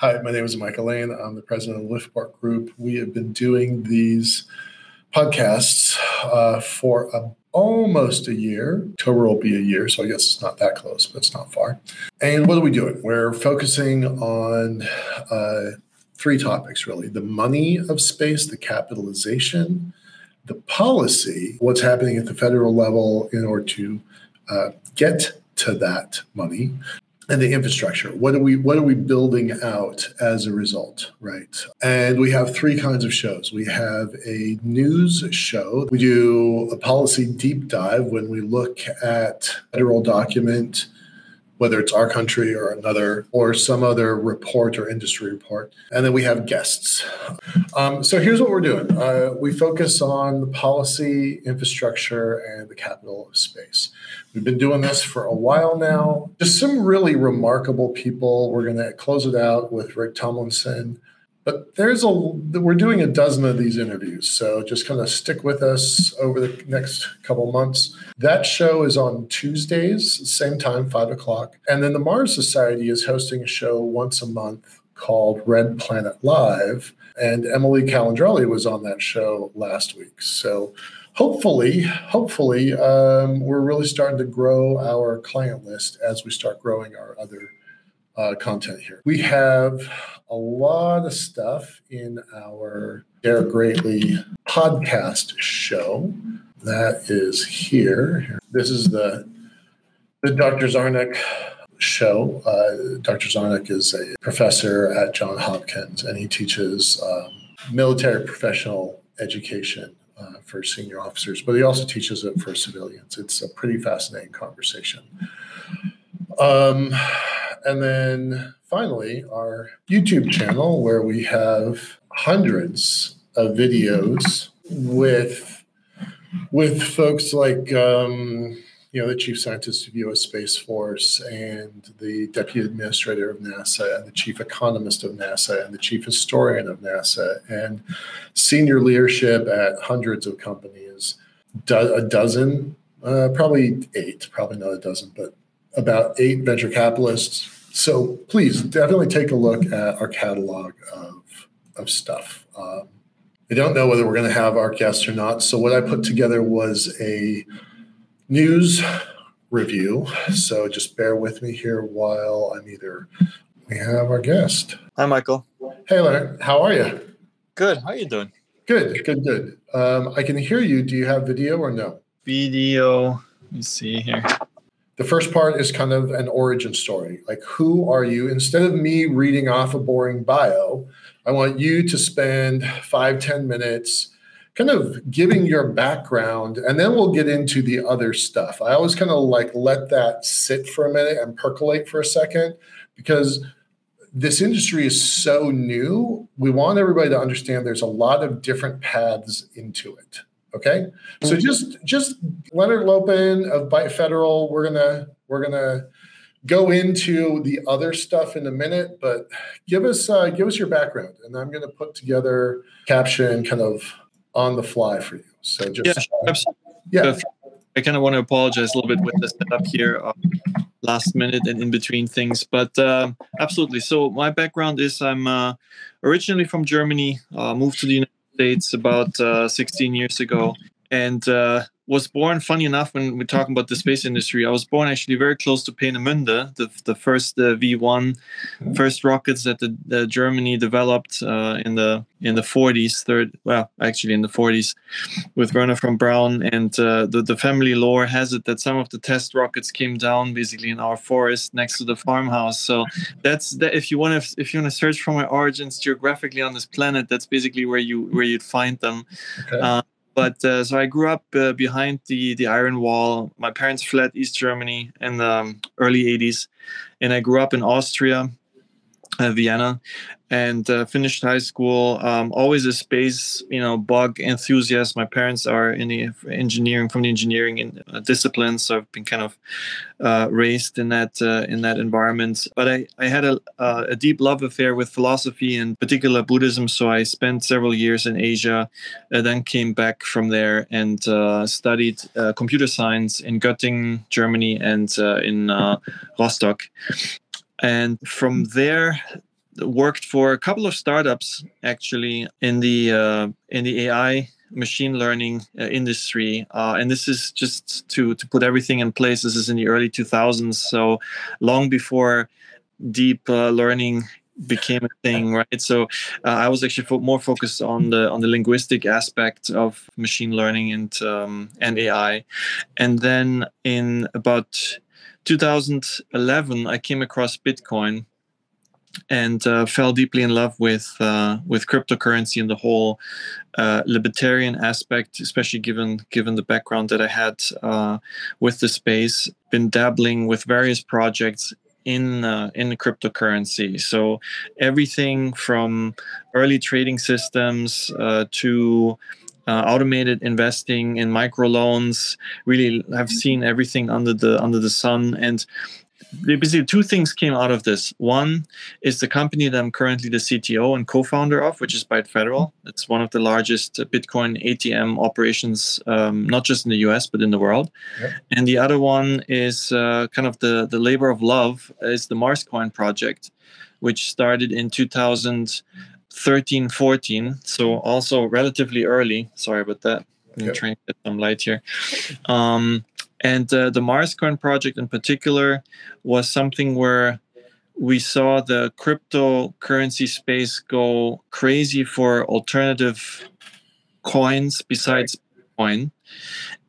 Hi, my name is Michael Lane. I'm the president of the Liftport Group. We have been doing these podcasts uh, for a, almost a year. October will be a year, so I guess it's not that close, but it's not far. And what are we doing? We're focusing on uh, three topics really the money of space, the capitalization, the policy, what's happening at the federal level in order to uh, get to that money, and the infrastructure. What are we what are we building out as a result right? And we have three kinds of shows. We have a news show. We do a policy deep dive when we look at federal document whether it's our country or another or some other report or industry report. And then we have guests. Um, so here's what we're doing. Uh, we focus on the policy infrastructure and the capital space we've been doing this for a while now. Just some really remarkable people. We're going to close it out with rick tomlinson. But there's a we're doing a dozen of these interviews, so just kind of stick with us over the next couple months. That show is on Tuesdays, same time, five o'clock, and then the Mars Society is hosting a show once a month called Red Planet Live, and Emily Calandrelli was on that show last week. So hopefully, hopefully, um, we're really starting to grow our client list as we start growing our other uh, content here. We have a lot of stuff in our Dare Greatly podcast show that is here. This is the the Dr. Zarnick show. Uh, Dr. Zarnick is a professor at John Hopkins, and he teaches um, military professional education uh, for senior officers, but he also teaches it for civilians. It's a pretty fascinating conversation. Um, and then finally, our YouTube channel, where we have hundreds of videos with with folks like um, you know the chief scientist of U.S. Space Force and the deputy administrator of NASA and the chief economist of NASA and the chief historian of NASA and senior leadership at hundreds of companies, do- a dozen, uh, probably eight, probably not a dozen, but about eight venture capitalists. So please definitely take a look at our catalog of, of stuff. Um, I don't know whether we're going to have our guests or not. So what I put together was a news review. So just bear with me here while I'm either we have our guest. Hi, Michael. Hey, Lennart. How are you? Good. How are you doing? Good. Good. Good. Um, I can hear you. Do you have video or no? Video. Let me see here the first part is kind of an origin story like who are you instead of me reading off a boring bio i want you to spend five ten minutes kind of giving your background and then we'll get into the other stuff i always kind of like let that sit for a minute and percolate for a second because this industry is so new we want everybody to understand there's a lot of different paths into it Okay, so mm-hmm. just just Lennart Lopin of Byte Federal. We're gonna we're gonna go into the other stuff in a minute, but give us uh, give us your background, and I'm gonna put together caption kind of on the fly for you. So just yeah, yeah. I kind of want to apologize a little bit with the setup here, uh, last minute and in between things, but uh, absolutely. So my background is I'm uh, originally from Germany, uh, moved to the United States about uh, 16 years ago, and uh, was born. Funny enough, when we're talking about the space industry, I was born actually very close to Peenemünde, the the first uh, V1, mm-hmm. first rockets that the, the Germany developed uh, in the in the 40s. Third, well, actually in the 40s, with Wernher von Braun, and uh, the the family lore has it that some of the test rockets came down basically in our forest next to the farmhouse. So that's that. If you want to if you want to search for my origins geographically on this planet, that's basically where you where you'd find them. Okay. But uh, so I grew up uh, behind the the Iron Wall. My parents fled East Germany in the um, early '80s, and I grew up in Austria uh, Vienna, and uh, finished high school. Um, always a space, you know, bug enthusiast. My parents are in the engineering from the engineering in, uh, discipline, so I've been kind of uh, raised in that uh, in that environment. But I I had a uh, a deep love affair with philosophy and particular Buddhism. So I spent several years in Asia, then came back from there and studied computer science in Göttingen, Germany, and in Rostock and from there worked for a couple of startups actually in the uh, in the AI machine learning uh, industry. Uh, and this is just to to put everything in place. This is in the early 2000s so long before deep uh, learning became a thing right? So uh, i was actually fo- more focused on the on the linguistic aspect of machine learning and um, and ai and then in about 2011 i came across bitcoin and uh, fell deeply in love with uh, with cryptocurrency and the whole uh, libertarian aspect, especially given given the background that I had uh, with the space. Been dabbling with various projects in uh, in cryptocurrency. So everything from early trading systems uh, to uh, automated investing in microloans really have seen everything under the under the sun and basically two things came out of this. One is the company that I'm currently the CTO and co-founder of, which is Byte Federal. It's one of the largest Bitcoin ATM operations, um, not just in the US but in the world. Yep. And the other one is uh, kind of the the labor of love is the Marscoin project, which started in 2013, 14. So also relatively early. Sorry about that. I'm trying to get some light here. Um, and uh, the Marscoin project in particular was something where we saw the cryptocurrency space go crazy for alternative coins besides Bitcoin.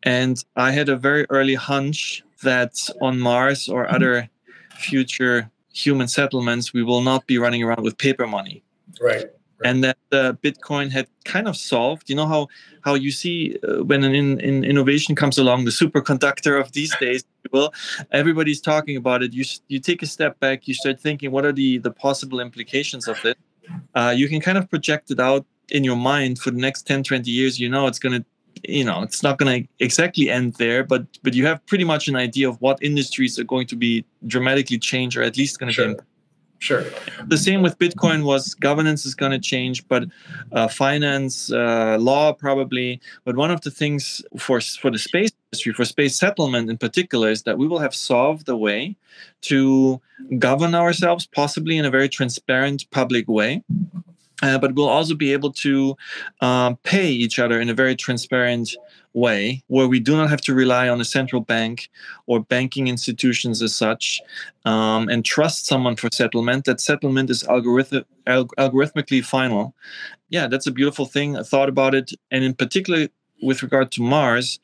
And I had a very early hunch that on Mars or mm-hmm. other future human settlements, we will not be running around with paper money. Right and that uh, Bitcoin had kind of solved. You know how how you see uh, when an in, in innovation comes along, the superconductor of these days, well, everybody's talking about it. You you take a step back, you start thinking, what are the the possible implications of it? Uh, you can kind of project it out in your mind for the next 10, 20 years. You know, it's going to you know it's not going to exactly end there but but you have pretty much an idea of what industries are going to be dramatically changed or at least going to sure. be Sure. The same with Bitcoin was governance is going to change, but uh, finance, uh, law probably. But one of the things for for the space industry, for space settlement in particular, is that we will have solved a way to govern ourselves, possibly in a very transparent, public way. Uh, but we'll also be able to um, pay each other in a very transparent way where we do not have to rely on a central bank or banking institutions as such um, and trust someone for settlement. That settlement is algorithm- alg- algorithmically final. Yeah that's a beautiful thing. I thought about it. And in particular with regard to mars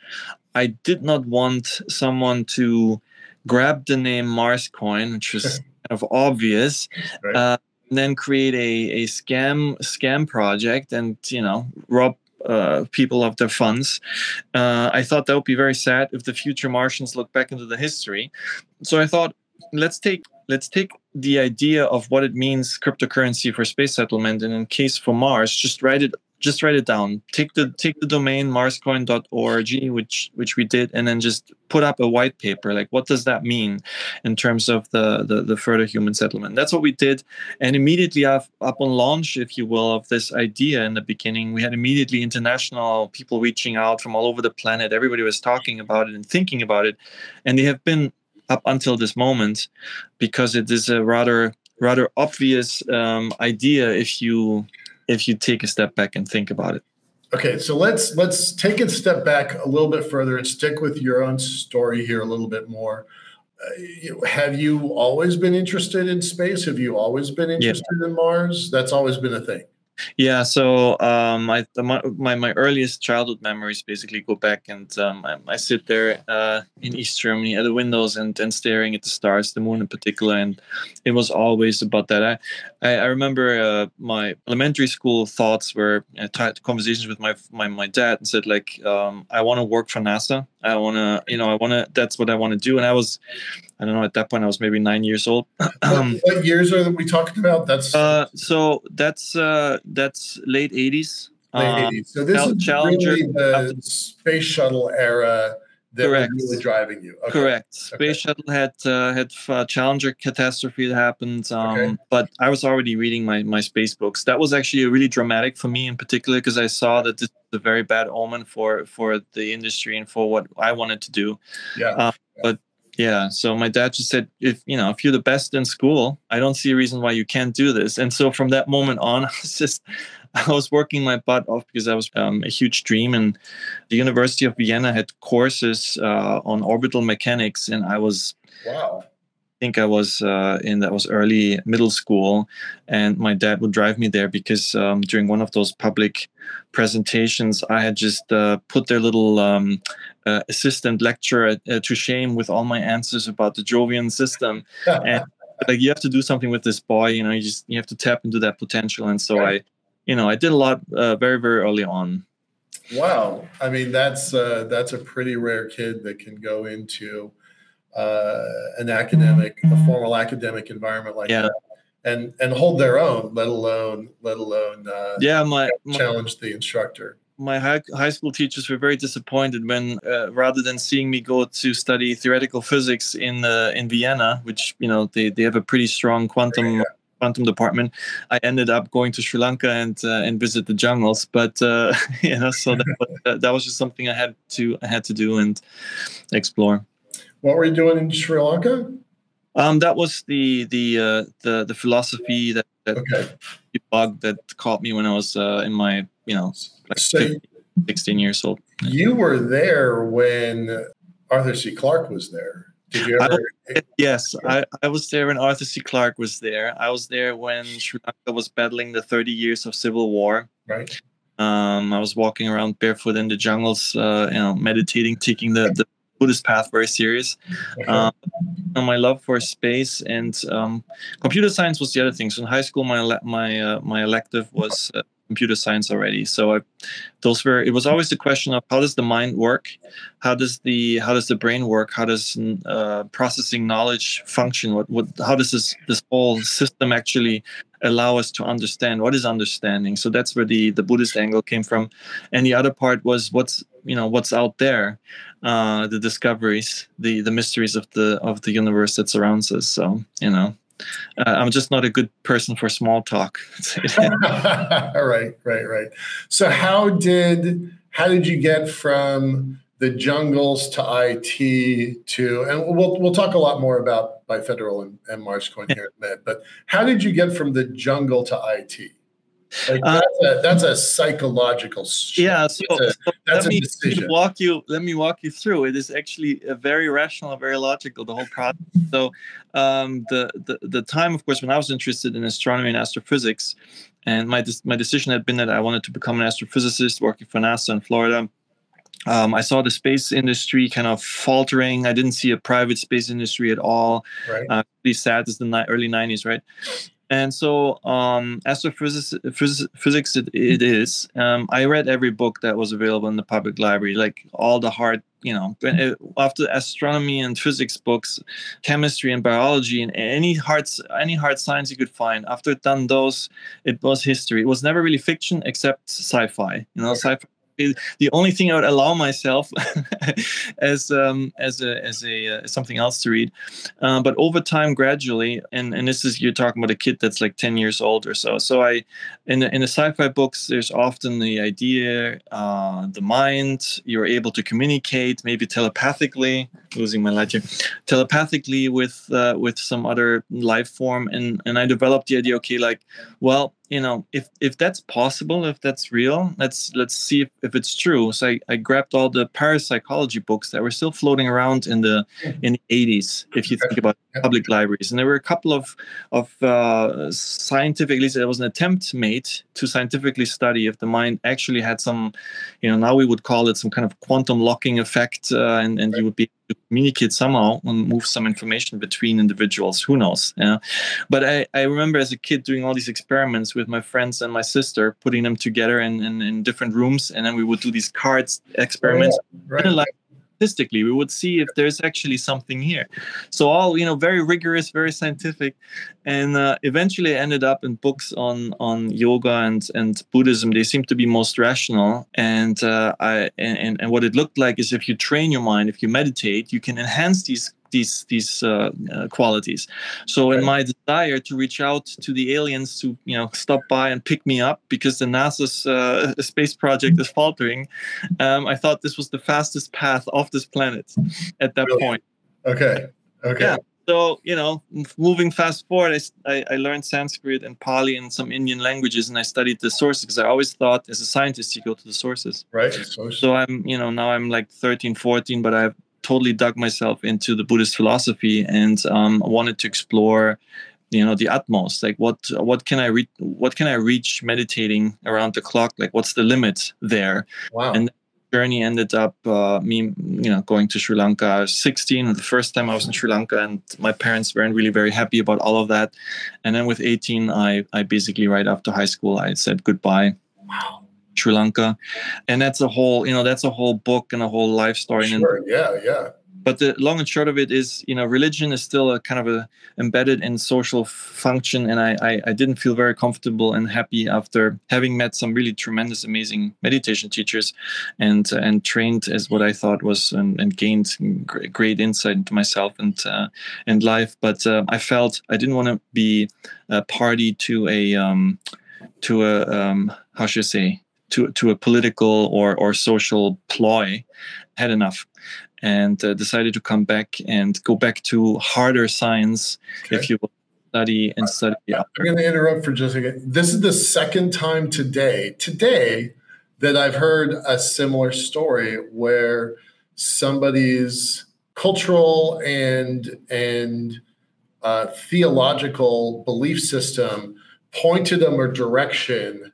i did not want someone to grab the name mars coin which was kind of obvious right. uh, then create a, a scam scam project and you know rob uh, people of their funds. Uh, I thought that would be very sad if the future Martians look back into the history. So I thought, let's take let's take the idea of what it means cryptocurrency for space settlement, and in case for Mars, just write it just write it down. Take the take the domain marscoin.org, which which we did, and then just put up a white paper. Like, what does that mean in terms of the the, the further human settlement? That's what we did, and immediately up, up on launch, if you will, of this idea in the beginning, we had immediately international people reaching out from all over the planet. Everybody was talking about it and thinking about it, and they have been up until this moment because it is a rather rather obvious um, idea if you if you take a step back and think about it. Okay, so let's let's take a step back a little bit further and stick with your own story here a little bit more. Uh, have you always been interested in space? Have you always been interested yeah. in Mars? That's always been a thing. Yeah, so um, I, my, my, my earliest childhood memories basically go back, and um, I, I, sit there uh, in East Germany at the windows and, and staring at the stars, the moon in particular, and it was always about that. I I, I remember uh, my elementary school thoughts were I had conversations with my my, my dad and said like um, I want to work for NASA. I want to you know I want to that's what I want to do, and I was I don't know. At that point, I was maybe nine years old. what, what, years are we talking about? That's uh, so that's uh, that's late eighties. Late 80s. So this is really the space shuttle era that Correct. was really driving you. Okay. Correct. Space okay. shuttle had uh, had uh, Challenger catastrophe that happened, um, okay. but I was already reading my my space books. That was actually really dramatic for me in particular because I saw that this was a very bad omen for for the industry and for what I wanted to do. Yeah. Uh, but yeah so my dad just said if you know if you're the best in school i don't see a reason why you can't do this. And so from that moment on i was just i was working my butt off because that was um, a huge dream. And the university of vienna had courses uh, on orbital mechanics and i was wow think I was uh, in that was early middle school, and my dad would drive me there because um, during one of those public presentations, I had just uh, put their little um, uh, assistant lecturer uh, to shame with all my answers about the Jovian system, and like you have to do something with this boy. You know, you just you have to tap into that potential, and so I, you know, I did a lot uh, very very early on. Wow, I mean that's uh, that's a pretty rare kid that can go into uh, an academic, a formal academic environment like yeah. that, and and hold their own, let alone let alone uh, yeah, my challenge my, the instructor. My high, high school teachers were very disappointed when, uh, rather than seeing me go to study theoretical physics in uh, in Vienna, which you know they, they have a pretty strong quantum yeah. quantum department, I ended up going to Sri Lanka and uh, and visit the jungles. But uh, you know, so that that was just something I had to I had to do and explore. What were you doing in Sri Lanka? Um, that was the the uh, the the philosophy that that okay. bug that caught me when I was uh, in my you know like so 15, 16 years old. You were there when Arthur C. Clarke was there. Did you ever? I, yes, I, I was there when Arthur C. Clarke was there. I was there when Sri Lanka was battling the 30 years of civil war. Right. Um, I was walking around barefoot in the jungles, uh, you know, meditating, taking the, the Buddhist path very serious. Um, my love for space and um, computer science was the other thing. So in high school, my my uh, my elective was uh, computer science already. So I, those were it was always the question of how does the mind work, how does the how does the brain work, how does uh, processing knowledge function, what what how does this this whole system actually allow us to understand what is understanding. So that's where the the buddhist angle came from. And the other part was what's you know what's out there uh the discoveries the the mysteries of the of the universe that surrounds us. So you know uh, i'm just not a good person for small talk. Right right right. So how did how did you get from the jungles to IT to, and we'll we'll talk a lot more about Byte Federal and, and Coin here in a minute. But how did you get from the jungle to IT? Like uh, that's, a, that's a psychological. Shift. Yeah, so, a, so let me walk you. Let me walk you through. It is actually a very rational, very logical. The whole process. So, um, the, the the time, of course, when I was interested in astronomy and astrophysics, and my my decision had been that I wanted to become an astrophysicist, working for NASA in Florida um, I saw the space industry kind of faltering. I didn't see a private space industry at all. Right. Uh, pretty sad. It's the ni- early '90s, right? And so, um, astrophysics, phys- physics, it, it is. Um, I read every book that was available in the public library, like all the hard, you know, after astronomy and physics books, chemistry and biology, and any hard, any hard science you could find. After done those, it was history. It was never really fiction except sci-fi. You know, sci-fi the only thing I would allow myself as um, as a as a uh, something else to read. Uh, but over time, gradually, and and this is you're talking about a kid that's like ten years old or so. So I, in the, in the sci-fi books, there's often the idea, uh, the mind. You're able to communicate, maybe telepathically. Losing my light telepathically with uh, with some other life form, and and I developed the idea. Okay, like, well, you know if if that's possible if that's real let's let's see if, if it's true. So I, I grabbed all the parapsychology books that were still floating around in the in the 80s if you think about public libraries. And there were a couple of of uh, scientific at least there was an attempt made to scientifically study if the mind actually had some you know now we would call it some kind of quantum locking effect uh, and and you would be to communicate somehow and move some information between individuals. Who knows? Yeah. But I, I remember as a kid doing all these experiments with my friends and my sister, putting them together in, in, in different rooms, and then we would do these cards experiments. Oh, right. Like statistically we would see if there's actually something here. So all you know very rigorous very scientific and uh, eventually I ended up in books on on yoga and and buddhism. They seem to be most rational and uh, i and, and what it looked like is if you train your mind if you meditate you can enhance these these these uh, uh, qualities. So in my desire to reach out to the aliens to you know stop by and pick me up because the NASA's uh, space project is faltering, um, I thought this was the fastest path off this planet at that point. Okay. Okay. Yeah. So you know, moving fast forward, I, I learned Sanskrit and Pali and some Indian languages, and I studied the sources because I always thought, as a scientist, you go to the sources. Right. So I'm, you know, now I'm like 13, 14, but I've totally dug myself into the Buddhist philosophy and um, wanted to explore you know the utmost. Like what what can i reach what can i reach meditating around the clock? Like what's the limit there? Wow. And the journey ended up uh, me you know going to sri lanka i was 16 the first time i was in sri lanka and my parents weren't really very happy about all of that. And then with 18 i i basically right after high school i said goodbye. Wow sri lanka. And that's a whole you know that's a whole book and a whole life story. Sure. and yeah yeah. but the long and short of it is you know religion is still a kind of a embedded in social function. And I, I, I didn't feel very comfortable and happy after having met some really tremendous amazing meditation teachers and and trained as what i thought was and, and gained great, great, insight into myself and uh, and life. But uh, i felt i didn't want to be a party to a um, to a um, how should i say to, to a political or, or social ploy had enough and uh, decided to come back and go back to harder science, okay. if you will study and study. I'm going to interrupt for just a second. This is the second time today, today, that I've heard a similar story where somebody's cultural and and uh, theological belief system pointed them a direction,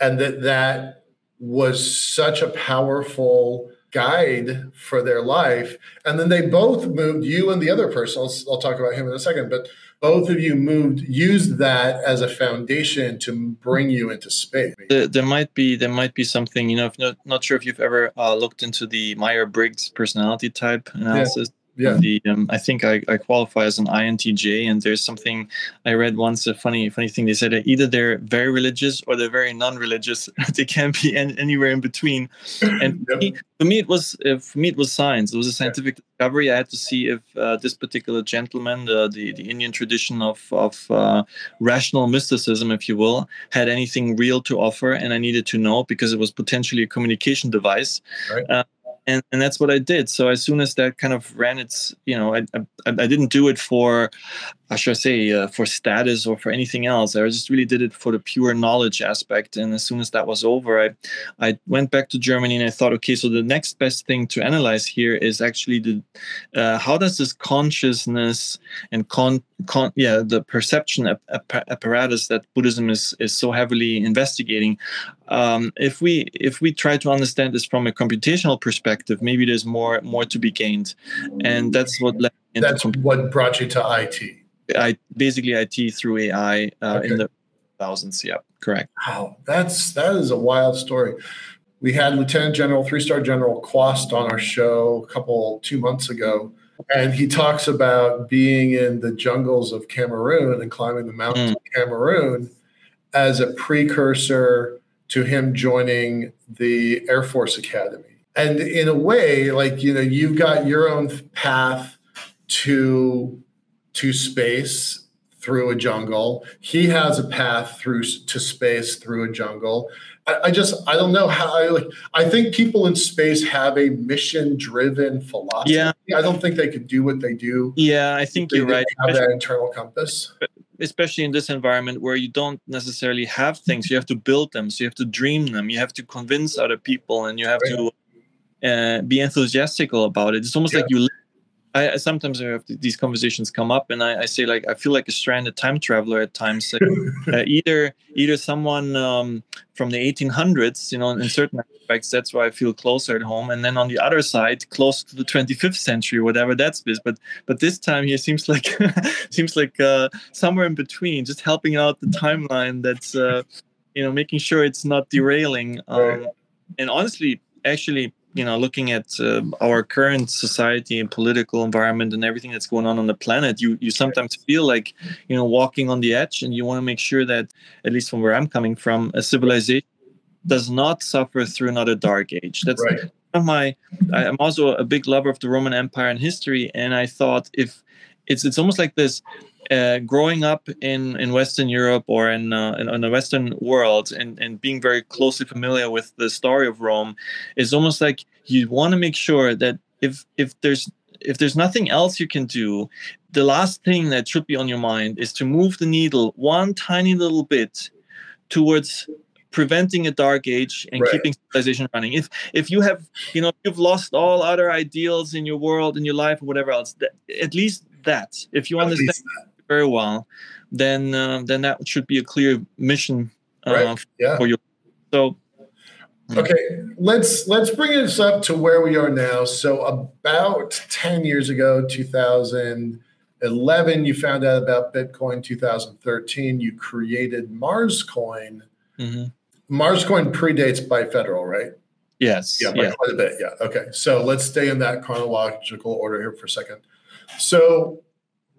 and that that was such a powerful guide for their life. And then they both moved, you and the other person, I'll, I'll, talk about him in a second, but both of you moved, used that as a foundation to bring you into space. There, there might be, there might be something, you know, not, not sure if you've ever uh, looked into the Meyer-Briggs personality type analysis. Yeah yeah. The um, I think I, I qualify as an INTJ, and there's something I read once a funny funny thing. They said that either they're very religious or they're very non-religious. they can't be any, anywhere in between. And for, me, for, me, it was uh, for me it was science. It was a scientific yeah. discovery. I had to see if uh, this particular gentleman, uh, the the Indian tradition of of uh, rational mysticism, if you will, had anything real to offer, and I needed to know because it was potentially a communication device. Right uh, and and that's what I did. So as soon as that kind of ran its, you know, I I, I didn't do it for I should say, uh, for status or for anything else. I just really did it for the pure knowledge aspect. And as soon as that was over, I, I went back to Germany and I thought, okay, so the next best thing to analyze here is actually the uh, how does this consciousness and con, con yeah the perception ap- ap- apparatus that Buddhism is is so heavily investigating. Um, if we if we try to understand this from a computational perspective, maybe there's more more to be gained, and that's what led. That's what brought you to IT. I basically IT through AI uh, okay. in the thousands. Yeah, correct. Wow, that's that is a wild story. We had Lieutenant General, three star General Quast on our show a couple two months ago, and he talks about being in the jungles of Cameroon and climbing the mountains mm. of Cameroon as a precursor to him joining the Air Force Academy. And in a way, like you know, you've got your own path to to space through a jungle. He has a path through to space through a jungle. I, I just I don't know how I like. I think people in space have a mission driven philosophy. Yeah, I don't think they could do what they do. Yeah, I think you're right. Have that internal compass. Especially in this environment where you don't necessarily have things, you have to build them. So you have to dream them. You have to convince other people, and you have right. to uh, be enthusiastical about it. It's almost yeah. like you live I sometimes I have these conversations come up, and I, I, say like I feel like a stranded time traveler at times. Like, uh, either either someone um, from the 1800s, you know, in certain aspects, that's why I feel closer at home, and then on the other side, close to the 25th century, whatever that's is. But but this time here seems like seems like uh, somewhere in between, just helping out the timeline. That's uh, you know making sure it's not derailing. Um, right. And honestly, actually you know looking at uh, our current society and political environment and everything that's going on on the planet you you sometimes feel like you know walking on the edge and you want to make sure that at least from where i'm coming from a civilization does not suffer through another dark age that's right. of my i'm also a big lover of the roman empire and history and i thought if it's it's almost like this uh, growing up in, in Western Europe or in, uh, in, in the Western world and, and being very closely familiar with the story of Rome is almost like you want to make sure that if if there's if there's nothing else you can do, the last thing that should be on your mind is to move the needle one tiny little bit towards preventing a dark age and right. keeping civilization running. If if you have you know you've lost all other ideals in your world in your life or whatever else, that, at least that if you at understand very well, then uh, then that should be a clear mission uh, right. yeah. for you. So Okay, let's let's bring this up to where we are now. So about 10 years ago, 2011, you found out about Bitcoin. 2013, you created Marscoin. Mm-hmm. Marscoin predates Byte Federal right? Yes. Yeah, by yeah. quite a bit. Yeah. Okay. So let's stay in that chronological order here for a second. So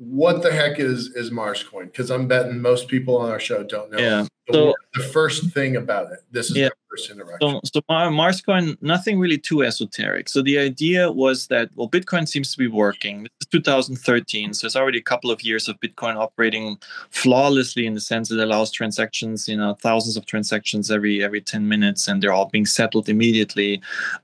what the heck is is Marscoin? Because I'm betting most people on our show don't know. Yeah. The, so, the first thing about it. This is yeah. first interaction. So, so Marscoin, nothing really too esoteric. So the idea was that well, Bitcoin seems to be working. This is 2013, so it's already a couple of years of Bitcoin operating flawlessly in the sense that it allows transactions, you know, thousands of transactions every every 10 minutes, and they're all being settled immediately.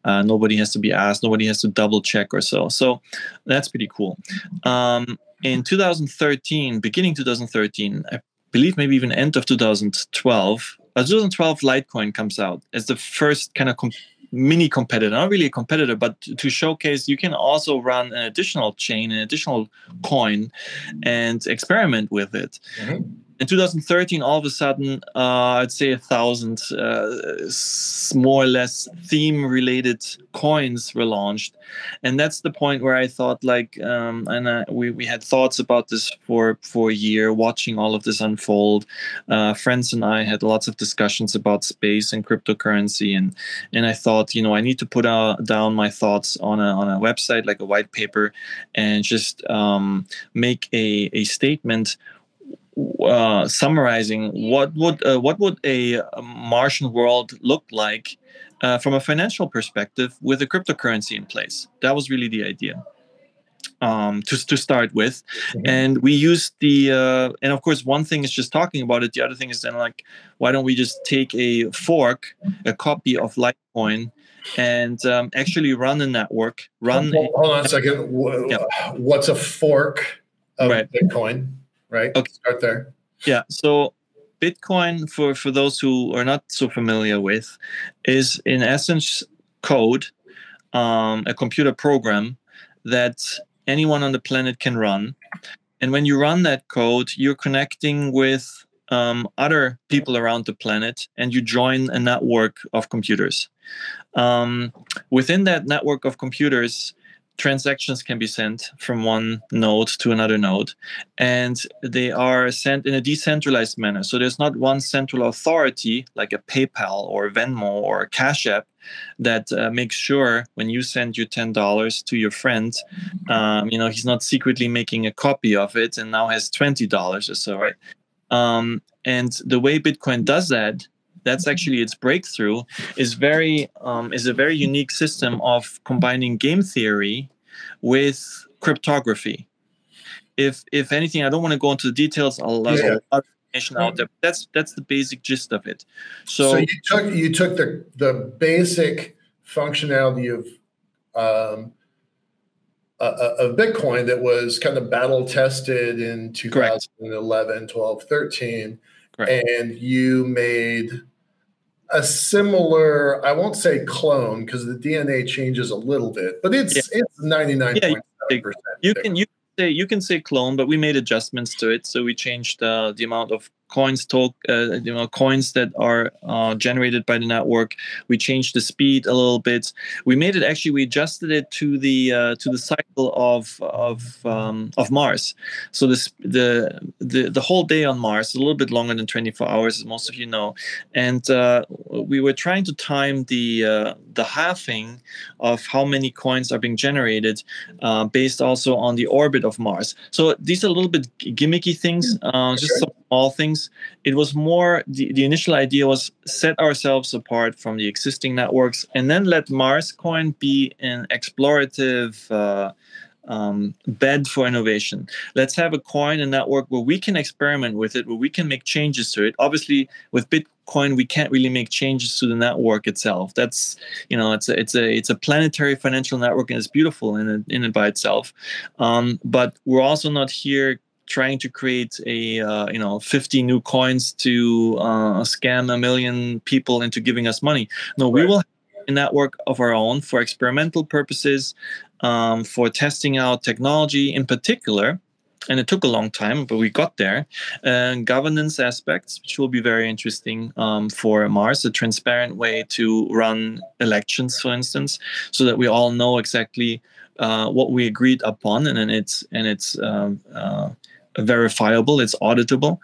Uh, nobody has to be asked. Nobody has to double check or so. So that's pretty cool. Um, in 2013, beginning 2013, I believe maybe even end of 2012, uh, 2012 Litecoin comes out as the first kind of com- mini competitor, not really a competitor, but to showcase you can also run an additional chain, an additional coin, and experiment with it. Mm-hmm in 2013, all of a sudden, uh, I'd say a thousand uh, more or less theme-related coins were launched, and that's the point where I thought, like, um, and uh, we we had thoughts about this for for a year, watching all of this unfold. Uh, friends and I had lots of discussions about space and cryptocurrency, and and I thought, you know, I need to put uh, down my thoughts on a on a website like a white paper, and just um, make a a statement uh, summarizing what would uh, what would a Martian world look like uh, from a financial perspective with a cryptocurrency in place. That was really the idea um, to to start with, mm-hmm. and we used the uh, and of course one thing is just talking about it. The other thing is then like why don't we just take a fork, a copy of Litecoin. And um, actually run a network. Run. Hold, hold on a second. What's a fork of right. Bitcoin? Right? Okay. Start there. Yeah. So Bitcoin, for, for those who are not so familiar with, is in essence code, um, a computer program that anyone on the planet can run. And when you run that code, you're connecting with um, other people around the planet and you join a network of computers. Um, within that network of computers, transactions can be sent from one node to another node and they are sent in a decentralized manner. So there's not one central authority like a paypal or venmo or cash app that uh, makes sure when you send your $10 to your friend um, you know he's not secretly making a copy of it and now has $20 or so. Right. Um, and the way bitcoin does that that's actually its breakthrough is very um, is a very unique system of combining game theory with cryptography if if anything i don't want to go into the details i'll yeah. a lot of information out there that's that's the basic gist of it so, so you took you took the the basic functionality of um, of Bitcoin that was kind of battle tested in 2011, Correct. 12, 13. Correct. And you made a similar i won't say clone because the dna changes a little bit but it's yeah. it's 99 yeah, you can you say you can say clone but we made adjustments to it so we changed uh, the amount of coins talk uh, you know coins that are uh, generated by the network. We changed the speed a little bit. We made it actually we adjusted it to the uh, to the cycle of of um, of mars. So this the, the the whole day on mars is a little bit longer than 24 hours as most of you know. And uh, we were trying to time the uh, the halving of how many coins are being generated uh, based also on the orbit of mars. So these are a little bit gimmicky things just some small things things. It was more the, the initial idea was set ourselves apart from the existing networks and then let Marscoin be an explorative uh, um, bed for innovation. Let's have a coin and network where we can experiment with it, where we can make changes to it. Obviously, with Bitcoin, we can't really make changes to the network itself. That's you know, it's a it's a it's a planetary financial network and it's beautiful in it, in it by itself. Um, but we're also not here trying to create a uh, you know 50 new coins to uh, scam a million people into giving us money. No, right. we will have a network of our own for experimental purposes, um, for testing out technology in particular. And it took a long time, but we got there. And governance aspects, which will be very interesting um, for Mars, a transparent way to run elections, for instance, so that we all know exactly uh, what we agreed upon, and, and it's and it's um, uh, verifiable, it's auditable.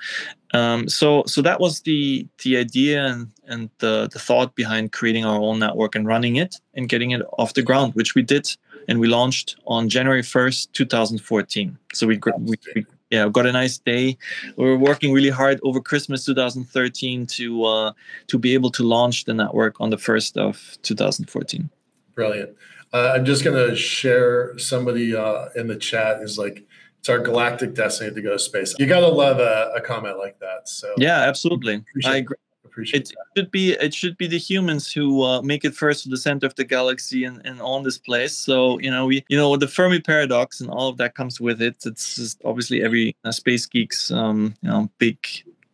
Um, so so that was the the idea and, and the, the thought behind creating our own network and running it and getting it off the ground, which we did and we launched on January 1st, 2014. So we, we, we yeah got a nice day. We were working really hard over Christmas 2013 to uh, to be able to launch the network on the first of 2014. Brilliant. Uh, I'm just going to share somebody uh, in the chat is like it's our galactic destiny to go to space. You got to love a, a, comment like that. So yeah, absolutely. I agree. Appreciate it that. should be it should be the humans who uh, make it first to the center of the galaxy and, and on this place. So you know we you know the Fermi paradox and all of that comes with it. It's just obviously every uh, space geeks um, you know big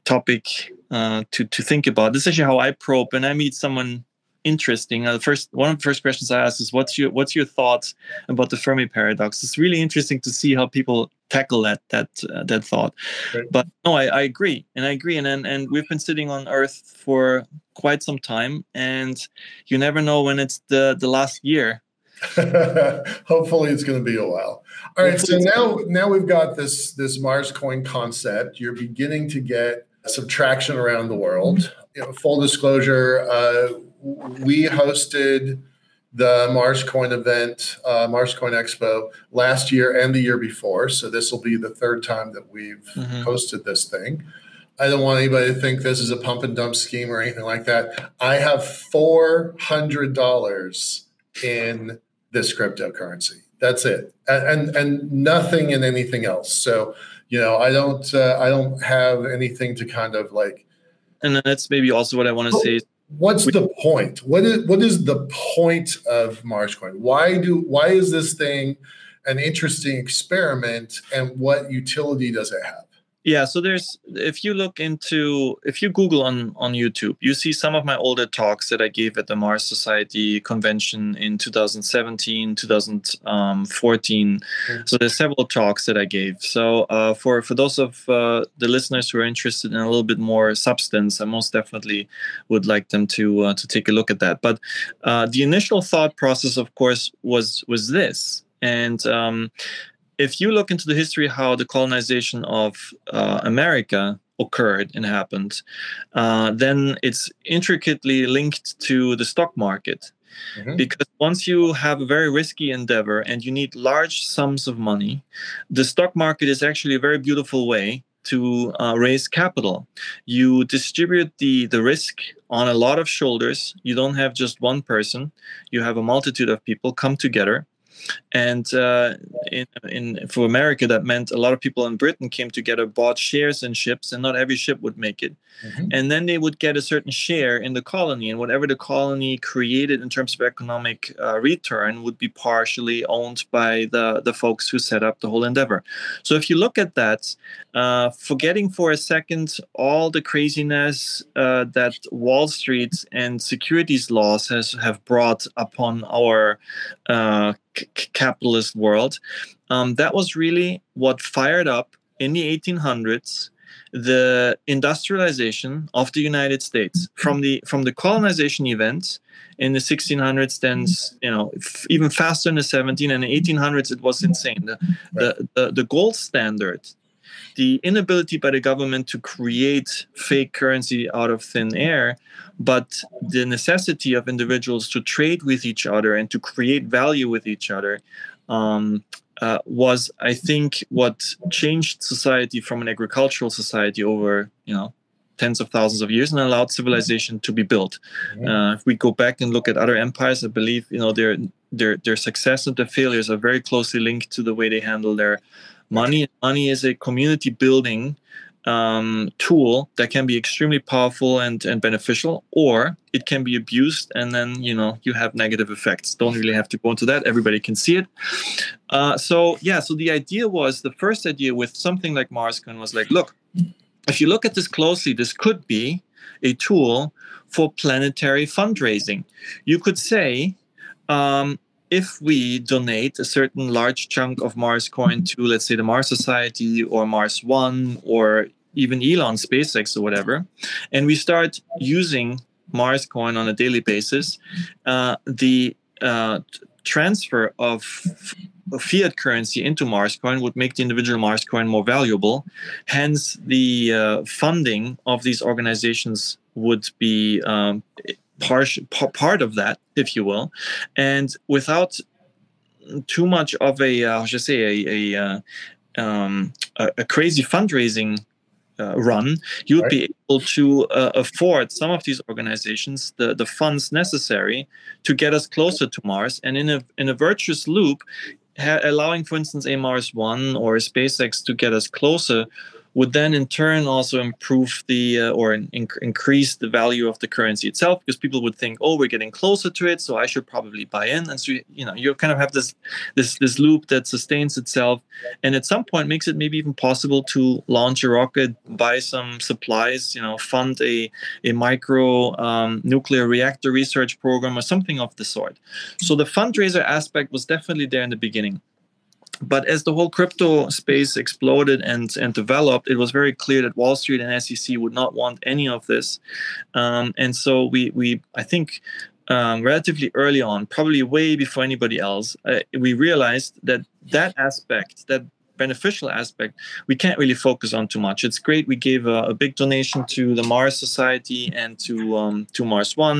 topic uh, to to think about. This is actually how I probe and I meet someone interesting. Uh, the first one of the first questions I ask is, "What's your what's your thoughts about the Fermi paradox?" It's really interesting to see how people tackle that that uh, that thought. Right. But no, I, I agree, and I agree, and, and and we've been sitting on Earth for quite some time, and you never know when it's the the last year. Hopefully, it's going to be a while. All right, so now now we've got this this Mars coin concept. You're beginning to get some traction around the world. You know, full disclosure, uh, we hosted the Marscoin event, uh, Marscoin Expo last year and the year before. So this will be the third time that we've mm-hmm. hosted this thing. I don't want anybody to think this is a pump and dump scheme or anything like that. I have four hundred dollars in this cryptocurrency. That's it, and, and, and nothing in anything else. So you know, I don't uh, I don't have anything to kind of like. And then that's maybe also what I want to oh, say what's the point? What is what is the point of Coin? Why do why is this thing an interesting experiment and what utility does it have? Yeah so there's if you look into if you google on on youtube you see some of my older talks that i gave at the mars society convention in 2017 2014 mm-hmm. so there's several talks that i gave. So uh, for for those of uh, the listeners who are interested in a little bit more substance i most definitely would like them to uh, to take a look at that. But uh, the initial thought process of course was was this. And um, if you look into the history how the colonization of uh, America occurred and happened, uh, then it's intricately linked to the stock market. Mm-hmm. Because once you have a very risky endeavor and you need large sums of money, the stock market is actually a very beautiful way to uh, raise capital. You distribute the, the risk on a lot of shoulders. You don't have just one person, you have a multitude of people come together and uh, in, in for America, that meant a lot of people in Britain came together, bought shares in ships, and not every ship would make it. Mm-hmm. And then they would get a certain share in the colony, and whatever the colony created in terms of economic uh, return would be partially owned by the the folks who set up the whole endeavor. So if you look at that, uh, forgetting for a second all the craziness uh, that Wall Street and securities laws has have brought upon our uh, capitalist world. Um, that was really what fired up in the 1800s the industrialization of the United States from the from the colonization event in the 1600s then you know even faster in the 17 and the 1800s it was insane. The, the, the, the gold standard the inability by the government to create fake currency out of thin air, but the necessity of individuals to trade with each other and to create value with each other um, uh, was, I think, what changed society from an agricultural society over, you know, tens of thousands of years and allowed civilization to be built. Uh, if we go back and look at other empires, I believe, you know, there their their success and their failures are very closely linked to the way they handle their money. Money is a community building um, tool that can be extremely powerful and, and beneficial, or it can be abused, and then you know you have negative effects. Don't really have to go into that; everybody can see it. Uh, so yeah, so the idea was the first idea with something like Marscoin was like, look, if you look at this closely, this could be a tool for planetary fundraising. You could say. Um, if we donate a certain large chunk of Mars coin to, let's say, the Mars Society or Mars One or even Elon, SpaceX, or whatever, and we start using Mars coin on a daily basis, uh, the uh, transfer of fiat currency into Mars coin would make the individual Mars coin more valuable. Hence, the uh, funding of these organizations would be um, part, part of that, if you will. And without too much of a, uh, how should I say, a, a, uh, um, a, a crazy fundraising uh, run, you would right. be able to uh, afford some of these organizations the, the funds necessary to get us closer to Mars. And in a in a virtuous loop, ha- allowing, for instance, a Mars One or a SpaceX to get us closer would then in turn also improve the uh, or in, increase the value of the currency itself because people would think oh we're getting closer to it so i should probably buy in. And so you know you kind of have this this this loop that sustains itself and at some point makes it maybe even possible to launch a rocket buy some supplies you know fund a a micro um, nuclear reactor research program or something of the sort. So the fundraiser aspect was definitely there in the beginning but as the whole crypto space exploded and and developed, it was very clear that Wall Street and SEC would not want any of this, um, and so we we I think. Um, relatively early on, probably way before anybody else, uh, we realized that that aspect, that beneficial aspect we can't really focus on too much. It's great we gave a, a big donation to the mars society and to um, to mars one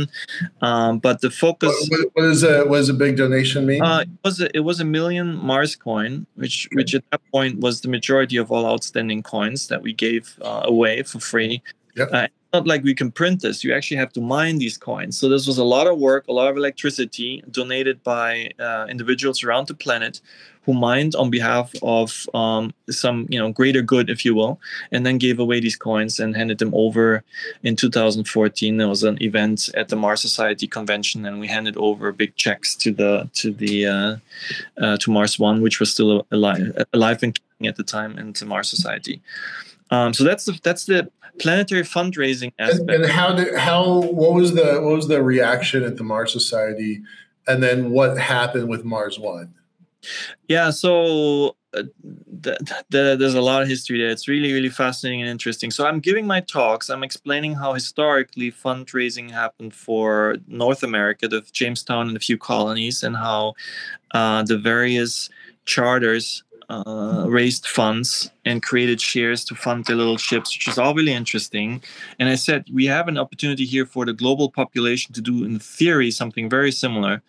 um, but the focus what, what is a what does a big donation mean? Uh, it was a, it was a million mars coin which which at that point was the majority of all outstanding coins that we gave uh, away for free. Yep. Uh, not like we can print this. You actually have to mine these coins. So this was a lot of work a lot of electricity donated by uh, individuals around the planet who mined on behalf of um, some you know greater good if you will and then gave away these coins and handed them over in 2014 there was an event at the mars society convention and we handed over big checks to the to the uh, uh, to mars one which was still alive alive and kicking at the time and to mars society um, so that's the that's the planetary fundraising aspect. And, and how did how what was the what was the reaction at the Mars Society, and then what happened with Mars One? Yeah, so uh, th- th- there's a lot of history there. It's really, really fascinating and interesting. So I'm giving my talks. I'm explaining how historically fundraising happened for North America, the Jamestown and a few colonies, and how uh, the various charters uh, raised funds and created shares to fund the little ships, which is all really interesting. And I said, we have an opportunity here for the global population to do, in theory, something very similar,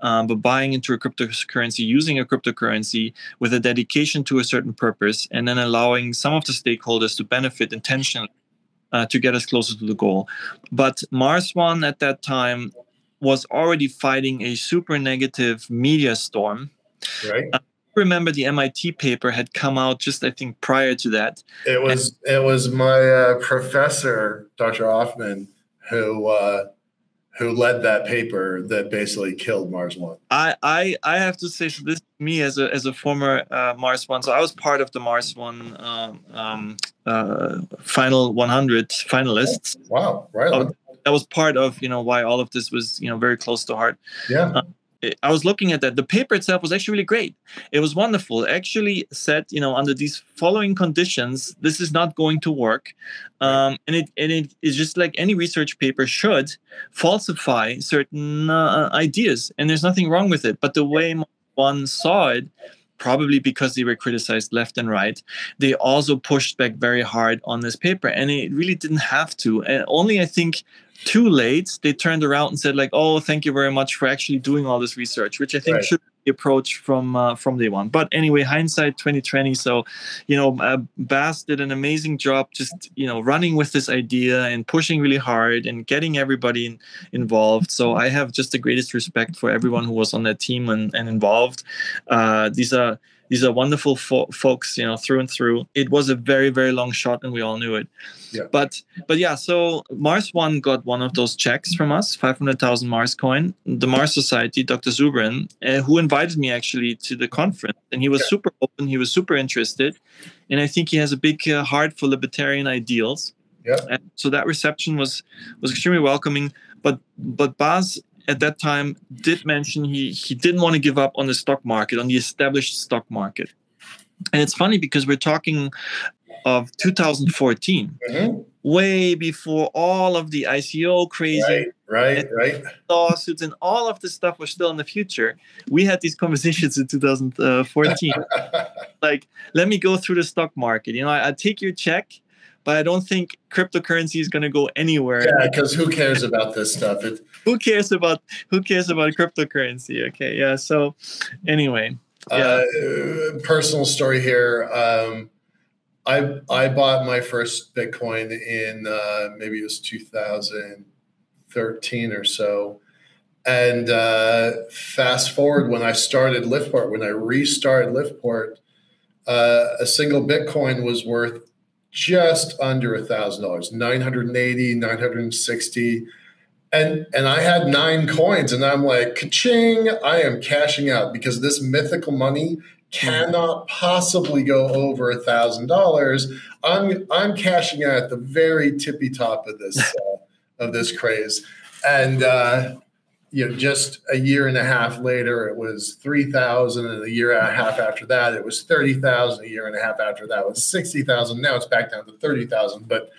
um, but buying into a cryptocurrency, using a cryptocurrency with a dedication to a certain purpose, and then allowing some of the stakeholders to benefit intentionally uh, to get us closer to the goal. But Mars One at that time was already fighting a super negative media storm. Right. Uh, remember the MIT paper had come out just I think prior to that. It was and, it was my uh, professor, Dr. Hoffman, who uh, who led that paper that basically killed Mars One. I I, I have to say so this me as a as a former uh, Mars One, so I was part of the Mars One um, um, uh, final 100 finalists. Wow! Right. That was part of you know why all of this was you know very close to heart. Yeah. Uh, I was looking at that. The paper itself was actually really great. It was wonderful. It actually said, you know, under these following conditions, this is not going to work. Um, and it and it is just like any research paper should falsify certain uh, ideas, and there's nothing wrong with it. But the way one saw it, probably because they were criticized left and right, they also pushed back very hard on this paper, and it really didn't have to. And only I think too late they turned around and said like oh thank you very much for actually doing all this research which i think right. should approach from uh, from day one. But anyway, hindsight 2020. So, you know, uh, Bas did an amazing job, just you know, running with this idea and pushing really hard and getting everybody in, involved. So I have just the greatest respect for everyone who was on that team and, and involved. Uh, these are these are wonderful fo- folks, you know, through and through. It was a very, very long shot, and we all knew it. Yeah. But, but yeah. So Mars One got one of those checks from us, five hundred thousand Mars coin. The Mars Society, Dr. Zubrin, uh, who invited me actually to the conference, and he was yeah. super open. He was super interested, and I think he has a big uh, heart for libertarian ideals. Yeah. And so that reception was was extremely welcoming. But but Bas at that time did mention he he didn't want to give up on the stock market, on the established stock market. And it's funny because we're talking of 2014, mm-hmm. way before all of the ICO crazy right, right, right, lawsuits and all of this stuff was still in the future. We had these conversations in 2014. like, let me go through the stock market. You know, I, I take your check but I don't think cryptocurrency is going to go anywhere. Yeah, because who cares about this stuff? It, who cares about who cares about cryptocurrency? Okay, yeah. So anyway, yeah. Uh, personal story here. Um, I I bought my first Bitcoin in uh, maybe it was 2013 or so. And uh, fast forward when I started Liftport, when I restarted Liftport, uh, a single Bitcoin was worth just under a thousand dollars 980 960 and and i had nine coins and i'm like ka-ching i am cashing out because this mythical money cannot possibly go over a thousand dollars. I'm i'm cashing out at the very tippy top of this uh, of this craze. And uh you know, just a year and a half later, it was 3,000. And a year and a half after that, it was 30,000. A year and a half after that was 60,000. Now it's back down to 30,000. But,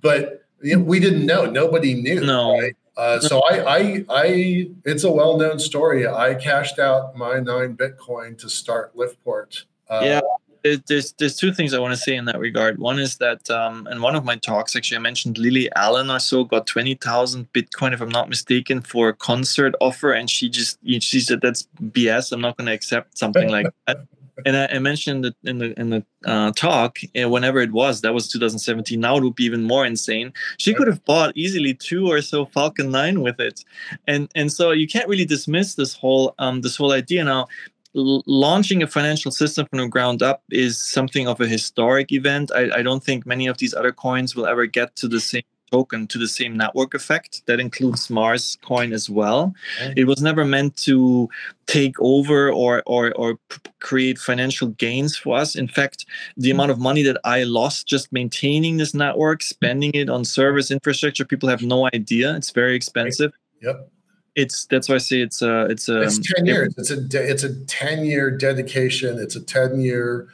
but you know, we didn't know. Nobody knew. No. Right? Uh, so I, I, I, it's a well-known story. I cashed out my nine Bitcoin to start Liftport. Uh, yeah there's there's two things I want to say in that regard. One is that um, in one of my talks, actually, I mentioned Lily Allen or so got twenty thousand Bitcoin, if I'm not mistaken, for a concert offer, and she just she said that's BS. I'm not going to accept something like that. And I, I mentioned it in the in the uh, talk, uh, whenever it was, that was 2017. Now it would be even more insane. She could have bought easily two or so Falcon 9 with it, and and so you can't really dismiss this whole um, this whole idea. Now launching a financial system from the ground up is something of a historic event. I, I, don't think many of these other coins will ever get to the same token, to the same network effect. That includes Mars coin as well. Okay. It was never meant to take over or, or, or create financial gains for us. In fact, the amount of money that I lost just maintaining this network, spending it on service infrastructure, people have no idea. It's very expensive. Yep it's that's why I say it's a it's a it's ten years. It's a it's a ten year dedication. It's a ten year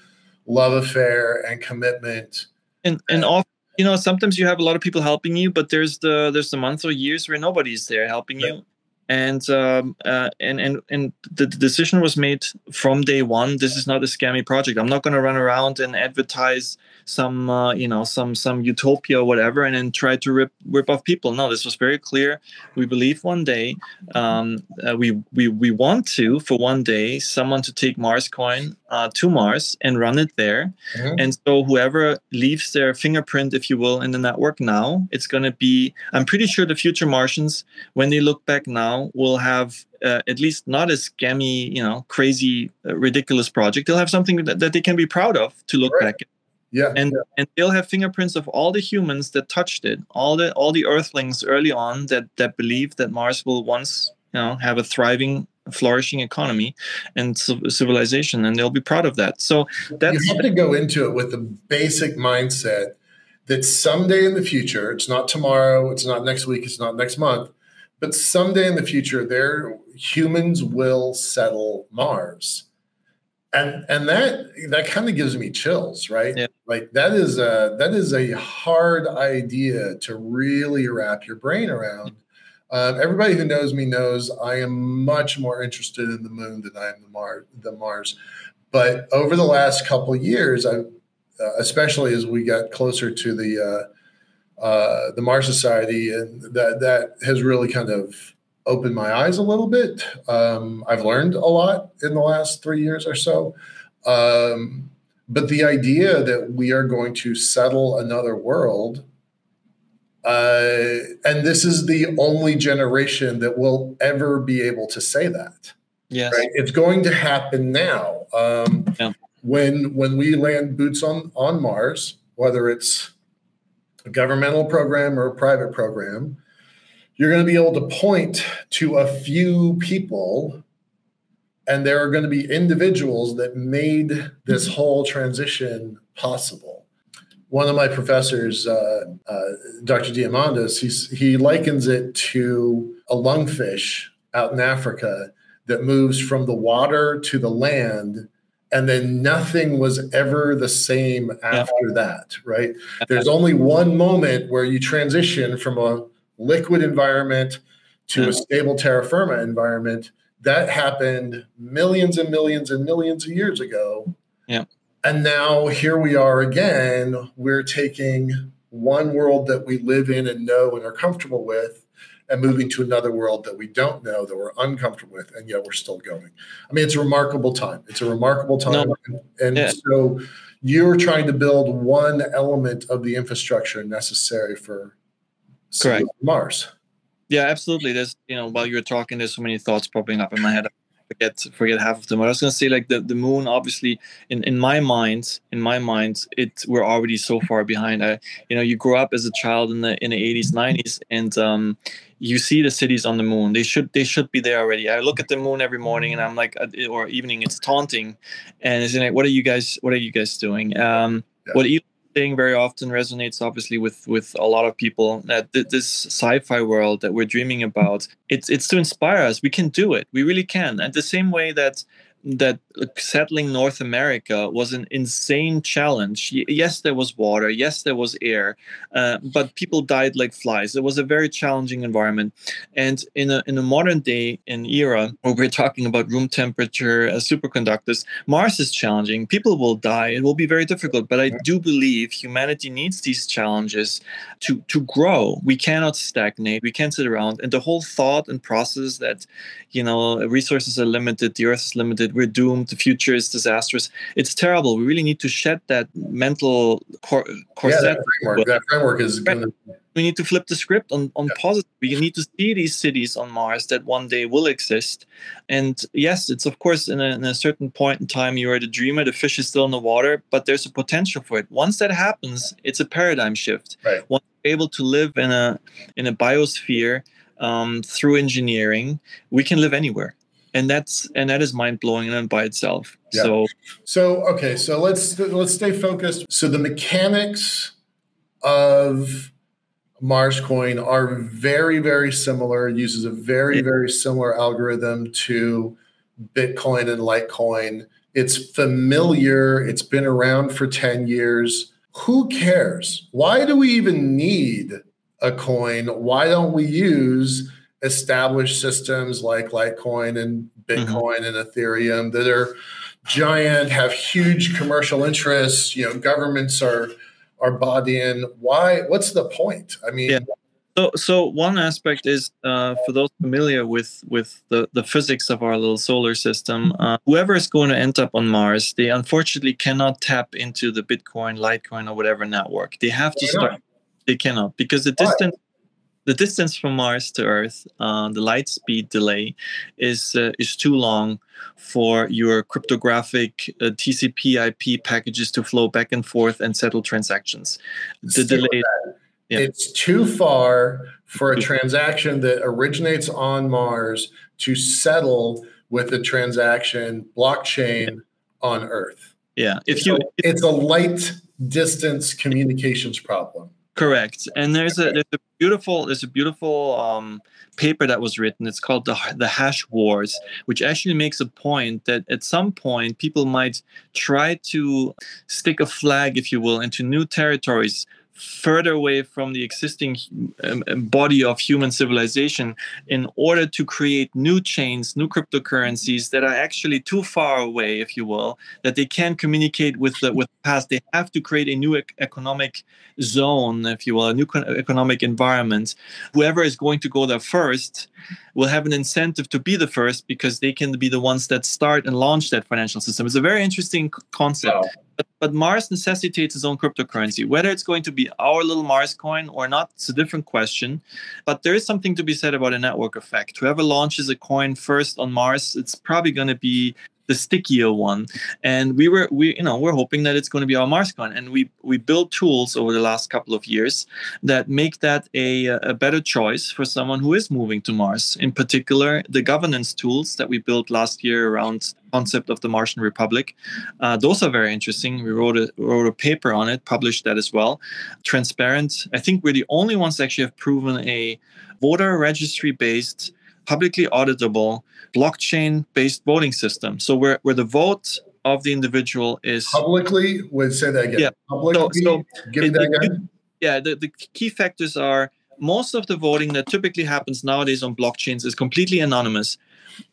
love affair and commitment. And and all you know, sometimes you have a lot of people helping you, but there's the there's the months or years where nobody's there helping you and um, uh, and and and the decision was made from day one. This is not a scammy project. I'm not going to run around and advertise some uh, you know some some utopia or whatever, and then try to rip rip off people. No, this was very clear. We believe one day um, uh, we we we want to for one day someone to take Mars coin uh, to Mars and run it there, mm-hmm. and so whoever leaves their fingerprint, if you will, in the network now, it's going to be. I'm pretty sure the future Martians, when they look back now will have uh, at least not a scammy, you know, crazy, uh, ridiculous project. They'll have something that, that they can be proud of to look right. back at. Yeah, and yeah. and they'll have fingerprints of all the humans that touched it, all the all the Earthlings early on that that believe that Mars will once, you know, have a thriving, flourishing economy and civilization, and they'll be proud of that. So that's you have to go into it with the basic mindset that someday in the future, it's not tomorrow, it's not next week, it's not next month, but someday in the future, there humans will settle Mars, and and that that kind of gives me chills, right? Yeah. Like that is a that is a hard idea to really wrap your brain around. Um, everybody who knows me knows I am much more interested in the moon than I am the Mars. The Mars, but over the last couple years, I, uh, especially as we got closer to the uh, uh, the Mars Society, and that that has really kind of opened my eyes a little bit. Um, I've learned a lot in the last three years or so. Um, but the idea that we are going to settle another world, uh, and this is the only generation that will ever be able to say that. Yes. Right? It's going to happen now. Um, yeah. When when we land boots on on Mars, whether it's a governmental program or a private program, you're going to be able to point to a few people and there are going to be individuals that made this whole transition possible. One of my professors, uh, uh, Dr. Diamandis, he's, he likens it to a lungfish out in Africa that moves from the water to the land and then nothing was ever the same after that right there's only one moment where you transition from a liquid environment to a stable terra firma environment that happened millions and millions and millions of years ago. Yeah. And now here we are again we're taking one world that we live in and know and are comfortable with and moving to another world that we don't know that we're uncomfortable with and yet we're still going. I mean it's a remarkable time. It's a remarkable time. No. and, and yeah. so you're trying to build one element of the infrastructure necessary for mars yeah absolutely there's you know while you're talking there's so many thoughts popping up in my head I forget forget half of them. I was gonna say like the, the moon obviously in, in my mind in my mind it we're already so far behind. I you know you grow up as a child in the in the 80s 90s and um, you see the cities on the moon. They should they should be there already. I look at the moon every morning and I'm like uh, or evening it's taunting, and it's like what are you guys what are you guys doing? Um, yeah. What saying very often resonates obviously with with a lot of people that th- this sci-fi world that we're dreaming about it's it's to inspire us. We can do it. We really can. And the same way that that settling North America was an insane challenge. Yes, there was water. Yes, there was air, uh, but people died like flies. It was a very challenging environment. And in a in a modern day in era where we're talking about room temperature uh, superconductors, Mars is challenging. People will die. It will be very difficult. But I do believe humanity needs these challenges to to grow. We cannot stagnate. We can't sit around. And the whole thought and process that you know resources are limited, the Earth is limited we're doomed, the future is disastrous. It's terrible. We really need to shed that mental cor- corset. Yeah, that framework, that framework is to. We need to flip the script on, on yeah. positive. We need to see these cities on Mars that one day will exist. And yes, it's of course in a, in a certain point in time, you are the dreamer, the fish is still in the water, but there's a potential for it. Once that happens, it's a paradigm shift. Right. Once you're able to live in a in a biosphere um, through engineering, we can live anywhere and that's and that is mind blowing and by itself. Yeah. So so okay, so let's let's stay focused. So the mechanics of Mars coin are very very similar. It uses a very very similar algorithm to Bitcoin and Litecoin. It's familiar. It's been around for ten years. Who cares? Why do we even need a coin? Why don't we use established systems like Litecoin and mm-hmm. Bitcoin mm-hmm. and Ethereum that are giant, have huge commercial interests. You know, governments are are bought in. Why? What's the point? I mean. Yeah. So, so one aspect is uh, for those familiar with with the, the physics of our little solar system, uh, whoever is going to end up on Mars, they unfortunately cannot tap into the Bitcoin, Litecoin, or whatever network. They have to start. They cannot because the distance the distance from Mars to Earth, uh, the light speed delay, is uh, is too long for your cryptographic uh, TCP/IP packages to flow back and forth and settle transactions. The delay. Yeah. It's too far for a transaction that originates on Mars to settle with a transaction blockchain yeah. on Earth. Yeah, if you, it's a light distance communications problem. Correct. And there's a there's a beautiful there's a beautiful um, paper that was written. It's called the the Hash Wars, which actually makes a point that at some point people might try to stick a flag, if you will, into new territories further away from the existing um, um, body of human civilization in order to create new chains, new cryptocurrencies that are actually too far away, if you will, that they can't communicate with the with the past. They have to create a new ec- economic zone, if you will, a new co- economic environment. Whoever is going to go there first will have an incentive to be the first because they can be the ones that start and launch that financial system. It's a very interesting concept. Wow. But, but, Mars necessitates its own cryptocurrency. Whether it's going to be our little Mars coin or not, it's a different question. But there is something to be said about a network effect. Whoever launches a coin first on Mars, it's probably going to be the stickier one. And we were we you know we're hoping that it's going to be our MarsCoin. And we we built tools over the last couple of years that make that a a better choice for someone who is moving to Mars. In particular, the governance tools that we built last year around concept of the Martian Republic. Uh, those are very interesting. We wrote a wrote a paper on it, published that as well. Transparent. I think we're the only ones that actually have proven a voter registry based publicly auditable blockchain based voting system. So where, where the vote of the individual is publicly would say that again. Yeah. Publicly, so, so give it, that again. Yeah, the, the key factors are most of the voting that typically happens nowadays on blockchains is completely anonymous.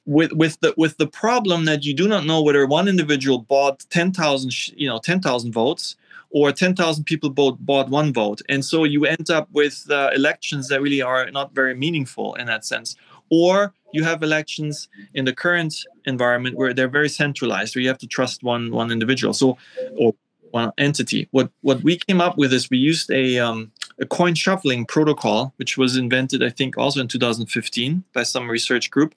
With with the with the problem that you do not know whether one individual bought ten thousand you know ten thousand votes or 10,000 people bought, bought one vote. And so you end up with uh, elections that really are not very meaningful in that sense or you have elections in the current environment where they're very centralized where you have to trust one one individual so or one entity. What what we came up with is we used a um, a coin shuffling protocol which was invented i think also in 2015 by some research group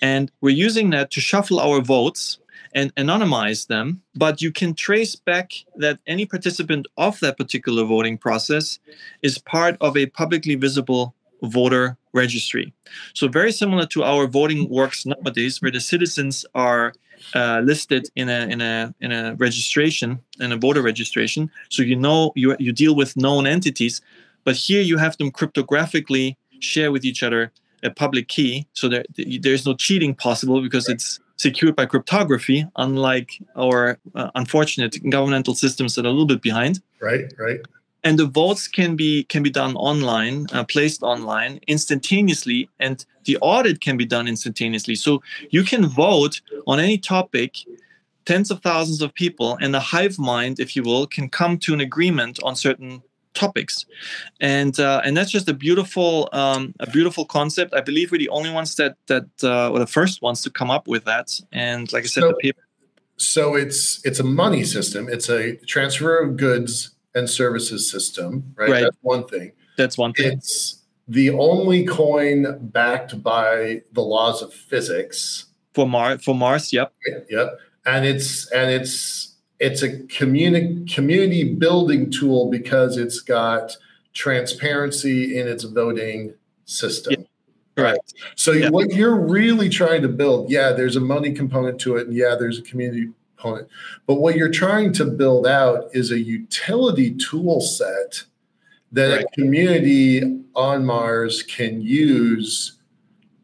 and we're using that to shuffle our votes and anonymize them but you can trace back that any participant of that particular voting process is part of a publicly visible voter registry. So very similar to our voting works nowadays, where the citizens are uh, listed in a in a in a registration in a voter registration. So you know you you deal with known entities, but here you have them cryptographically share with each other a public key, so there there's no cheating possible because it's secured by cryptography, unlike our uh, unfortunate governmental systems that are a little bit behind. Right, right and the votes can be can be done online uh, placed online instantaneously and the audit can be done instantaneously. So you can vote on any topic tens of thousands of people and the hive mind if you will can come to an agreement on certain topics. And uh, and that's just a beautiful um, a beautiful concept. I believe we're the only ones that that uh, or the first ones to come up with that. And like i said so, the paper so it's it's a money system. It's a transfer of goods and services system, right? right? That's one thing. That's one thing. It's the only coin backed by the laws of physics for Mars. For Mars, yep. Yep. And it's and it's it's a community community building tool because it's got transparency in its voting system. Yep. Right. So what you're really trying to build, yeah, there's a money component to it, and yeah, there's a community component. But what you're trying to build out is a utility tool set that right. a community on Mars can use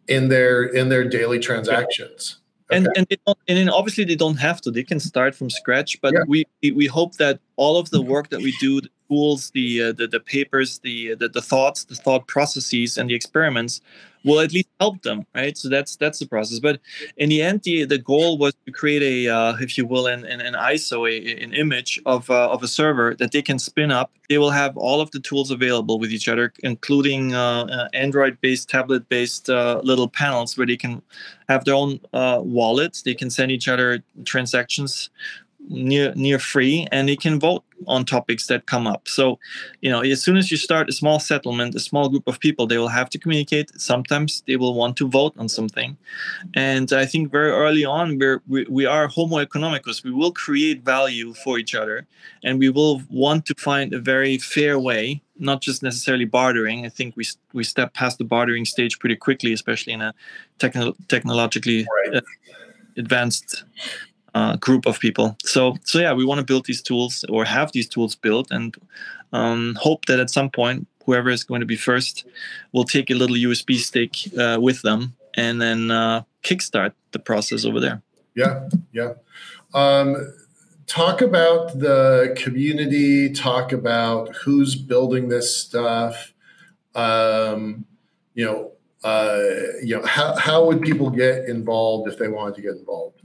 in their in their daily transactions. Okay. And and, and then obviously they don't have to. They can start from scratch. But yeah. we we hope that all of the work that we do, the tools, the uh, the, the papers, the, the the thoughts, the thought processes, and the experiments will at least help them right? So that's that's the process. But in the end the, the goal was to create a uh, if you will an, an, an iso a, an image of, uh, of a server that they can spin up. They will have all of the tools available with each other including uh, uh android based tablet based uh, little panels where they can have their own uh, wallets. They can send each other transactions near near free and they can vote on topics that come up. So you know as soon as you start a small settlement a small group of people they will have to communicate. Sometimes they will want to vote on something. And i think very early on we're, we, we are homo economicus we will create value for each other and we will want to find a very fair way not just necessarily bartering. I think we we step past the bartering stage pretty quickly especially in a techno- technologically right. uh, advanced uh, group of people. So so yeah, we want to build these tools or have these tools built and um, hope that at some point whoever is going to be first will take a little USB stick uh, with them and then uh, kickstart the process over there. Yeah, yeah. Um, talk about the community. Talk about who's building this stuff. Um, you know, uh, you know, how how would people get involved if they wanted to get involved?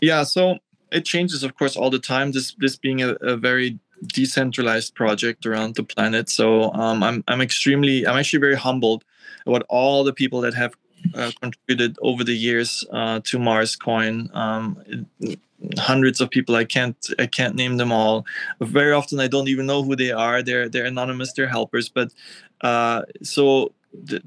Yeah, so it changes, of course, all the time. This this being a, a very decentralized project around the planet. So um, I'm I'm extremely I'm actually very humbled about all the people that have uh, contributed over the years uh, to Mars Coin. Um, hundreds of people. I can't I can't name them all. Very often I don't even know who they are. They're they're anonymous. They're helpers. But uh, so the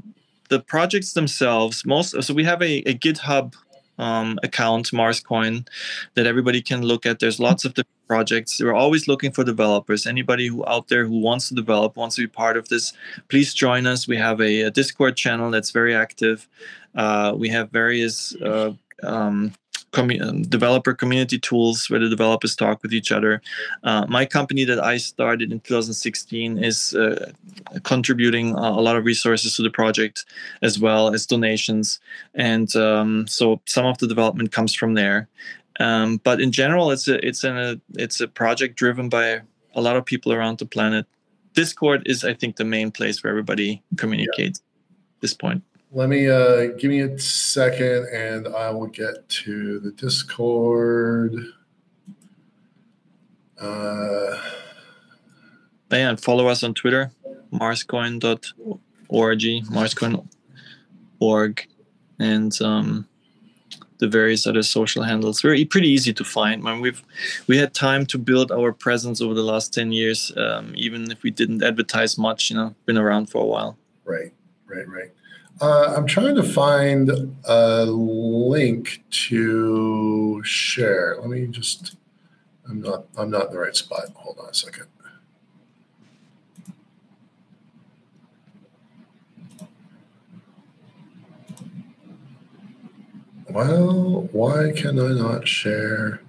the projects themselves, most so we have a, a GitHub um, account, Marscoin, that everybody can look at. There's lots of different projects. We're always looking for developers. Anybody who out there who wants to develop, wants to be part of this, please join us. We have a, a Discord channel that's very active. Uh, we have various uh, um, um, developer community tools where the developers talk with each other. Uh, my company that I started in 2016 is uh, contributing a lot of resources to the project as well as donations. And um, so some of the development comes from there. Um, but in general, it's a it's a it's a project driven by a lot of people around the planet. Discord is, I think, the main place where everybody communicates. Yeah. At this point. Let me uh, give me a second, and I will get to the Discord. Uh, and follow us on Twitter, marscoin.org, marscoin.org, and um, the various other social handles. Very pretty easy to find. Man, we've we had time to build our presence over the last ten years, um, even if we didn't advertise much. You know, been around for a while. Right, right, right. Uh, I'm trying to find a link to share. Let me just. I'm not. I'm not in the right spot. Hold on a second. Well, why can I not share?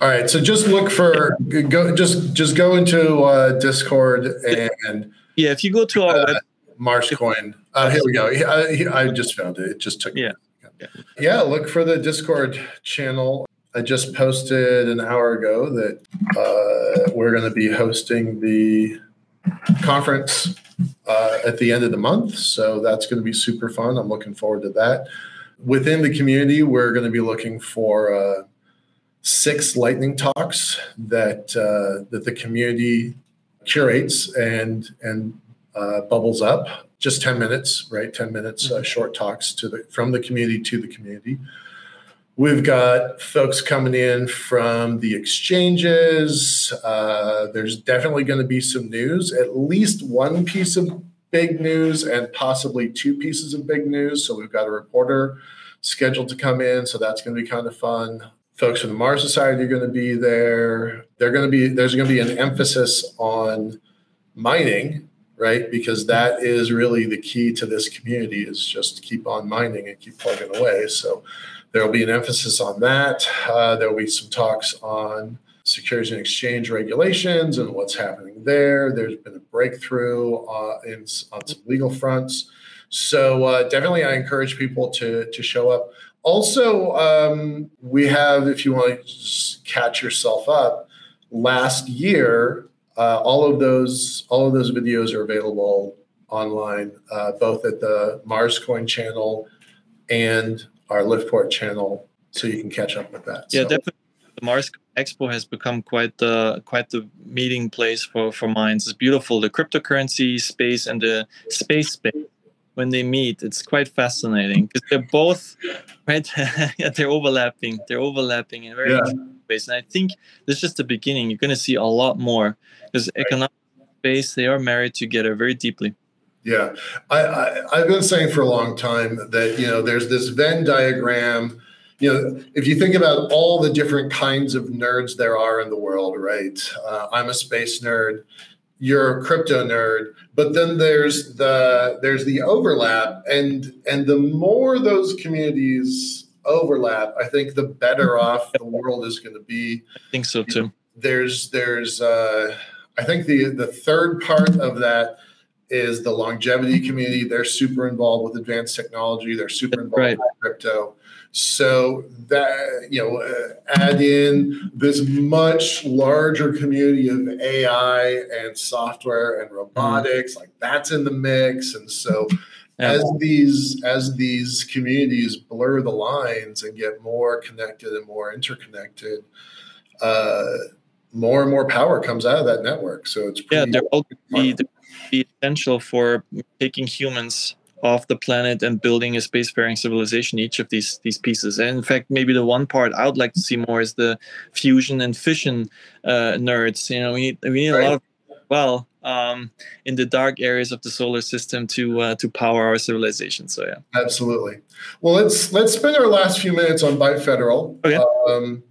All right, so just look for go. Just just go into uh, Discord and yeah. If you go to our uh, Marscoin. Uh, here we go. I, I, just found it. It just took. Yeah. yeah. Yeah. Look for the Discord channel. I just posted an hour ago that uh, we're going to be hosting the conference uh, at the end of the month. So that's going to be super fun. I'm looking forward to that. Within the community, we're going to be looking for uh, six lightning talks that uh, that the community curates and and uh, bubbles up. Just 10 minutes right? 10 minutes uh, mm-hmm. short talks to the from the community to the community. We've got folks coming in from the exchanges. Uh, there's definitely going to be some news at least one piece of big news and possibly two pieces of big news. So we've got a reporter scheduled to come in so that's going to be kind of fun. Folks from the mars society are going to be there. They're going to be there's going to be an emphasis on mining right? Because that is really the key to this community is just keep on mining and keep plugging away. So there will be an emphasis on that. Uh, there will be some talks on securities and exchange regulations and what's happening there. There's been a breakthrough uh, in, on some legal fronts. So uh, definitely, I encourage people to to show up. Also, um, we have, if you want to catch yourself up, last year uh, all of those all of those videos are available online, uh, both at the Mars Coin channel and our Liftport channel, so you can catch up with that. Yeah, so. definitely. The Mars Expo has become quite the quite the meeting place for for minds. It's beautiful. The cryptocurrency space and the space space when they meet, it's quite fascinating because they're both right. yeah, they're overlapping. They're overlapping in very. Yeah space. And I think this is just the beginning. You're going to see a lot more because right. economic space, they are married together very deeply. Yeah. I, I, I've been saying for a long time that, you know, there's this Venn diagram you know, if you think about all the different kinds of nerds there are in the world, right? Uh, I'm a space nerd. You're a crypto nerd, but then there's the there's the overlap, and and the more those communities overlap, I think the better off the world is going to be. I think so too. There's there's uh, I think the the third part of that is the longevity community. They're super involved with advanced technology. They're super involved right. with crypto. So that you know, uh, add in this much larger community of AI and software and robotics, mm like that's in the mix. And so, yeah. as these as these communities blur the lines and get more connected and more interconnected, uh, more and more power comes out of that network. So it's yeah, they're all be, be essential for taking humans off the planet and building a spacefaring civilization each of these these pieces. And in fact maybe the one part i would like to see more is the fusion and fission uh, nerds. You know we need we need right. a lot of well um, in the dark areas of the solar system to uh, to power our civilization. So yeah. Absolutely. Well let's let's spend our last few minutes on byte federal okay. um,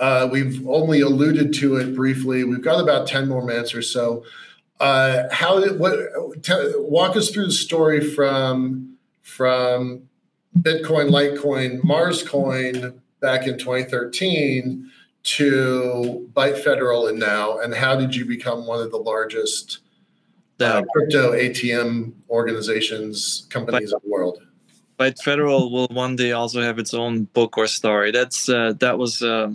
uh, we've only alluded to it briefly we've got about 10 more minutes or so uh, how did what? walk us through the story from from Bitcoin, Litecoin, Mars Coin back in 2013 to Byte Federal and now, and how did you become one of the largest uh, crypto ATM organizations companies in the world? Byte Federal will one day also have its own book or story. That's uh, that was uh,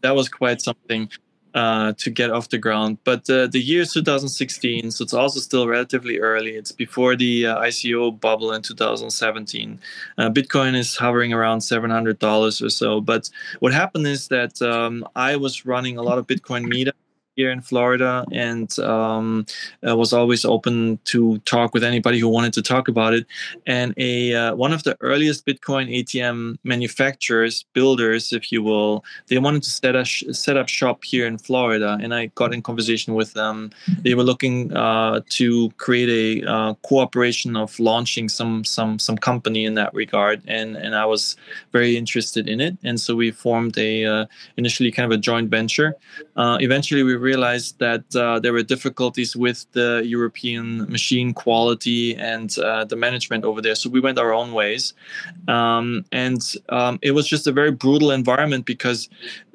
that was quite something uh, to get off the ground. But uh, the year is 2016, so it's also still relatively early. It's before the uh, ICO bubble in 2017. Uh, Bitcoin is hovering around $700 or so. But what happened is that um, I was running a lot of Bitcoin meetups here in Florida and um, was always open to talk with anybody who wanted to talk about it. And a uh, one of the earliest Bitcoin ATM manufacturers, builders, if you will, they wanted to set up set up shop here in Florida, and I got in conversation with them. They were looking uh, to create a uh, cooperation of launching some some some company in that regard, and and I was very interested in it, and so we formed a uh, initially kind of a joint venture. Uh, eventually, we realized that uh, there were difficulties with the European machine quality and uh, the management over there. So we went our own ways. Um, and um, it was just a very brutal environment because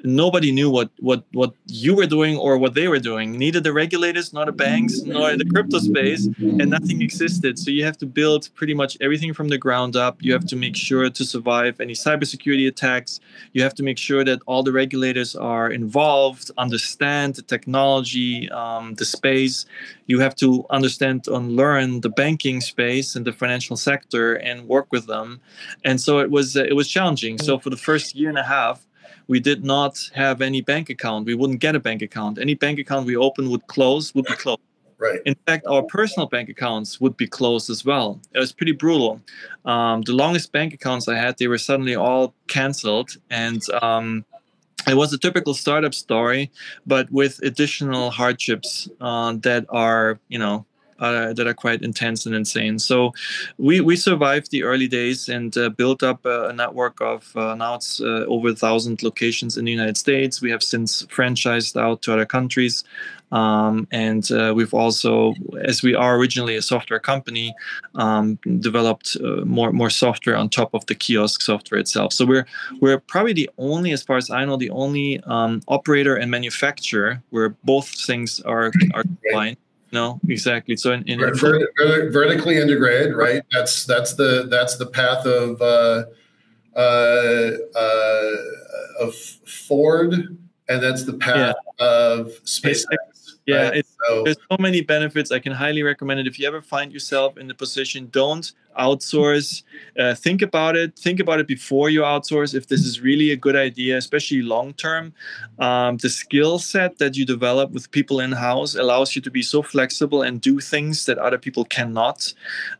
nobody knew what what what you were doing or what they were doing. Neither the regulators nor the banks nor the crypto space and nothing existed. So you have to build pretty much everything from the ground up. You have to make sure to survive any cybersecurity attacks. You have to make sure that all the regulators are involved understand the technology um, the space. You have to understand and learn the banking space and the financial sector and work with them. And so it was uh, it was challenging. So for the first year and a half we did not have any bank account. We wouldn't get a bank account. Any bank account we opened would close, would be closed. Right. In fact, our personal bank accounts would be closed as well. It was pretty brutal. Um, the longest bank accounts I had, they were suddenly all canceled, and um, it was a typical startup story, but with additional hardships uh, that are, you know, uh, that are quite intense and insane. So we, we survived the early days and uh, built up a, network of uh, now it's uh, over a thousand locations in the United States. We have since franchised out to other countries. Um, and uh, we've also, as we are originally a software company, um, developed uh, more more software on top of the kiosk software itself. So we're we're probably the only, as far as I know, the only um, operator and manufacturer where both things are are combined no, exactly. So in, in Vert, vertically integrated, right? That's that's the that's the path of uh, uh, uh, of Ford, and that's the path yeah. of SpaceX. Yeah, right? so, there's so many benefits. I can highly recommend it. If you ever find yourself in the position, don't outsource. Uh, think about it. Think about it before you outsource if this is really a good idea, especially long term. Um, the skill set that you develop with people in house allows you to be so flexible and do things that other people cannot.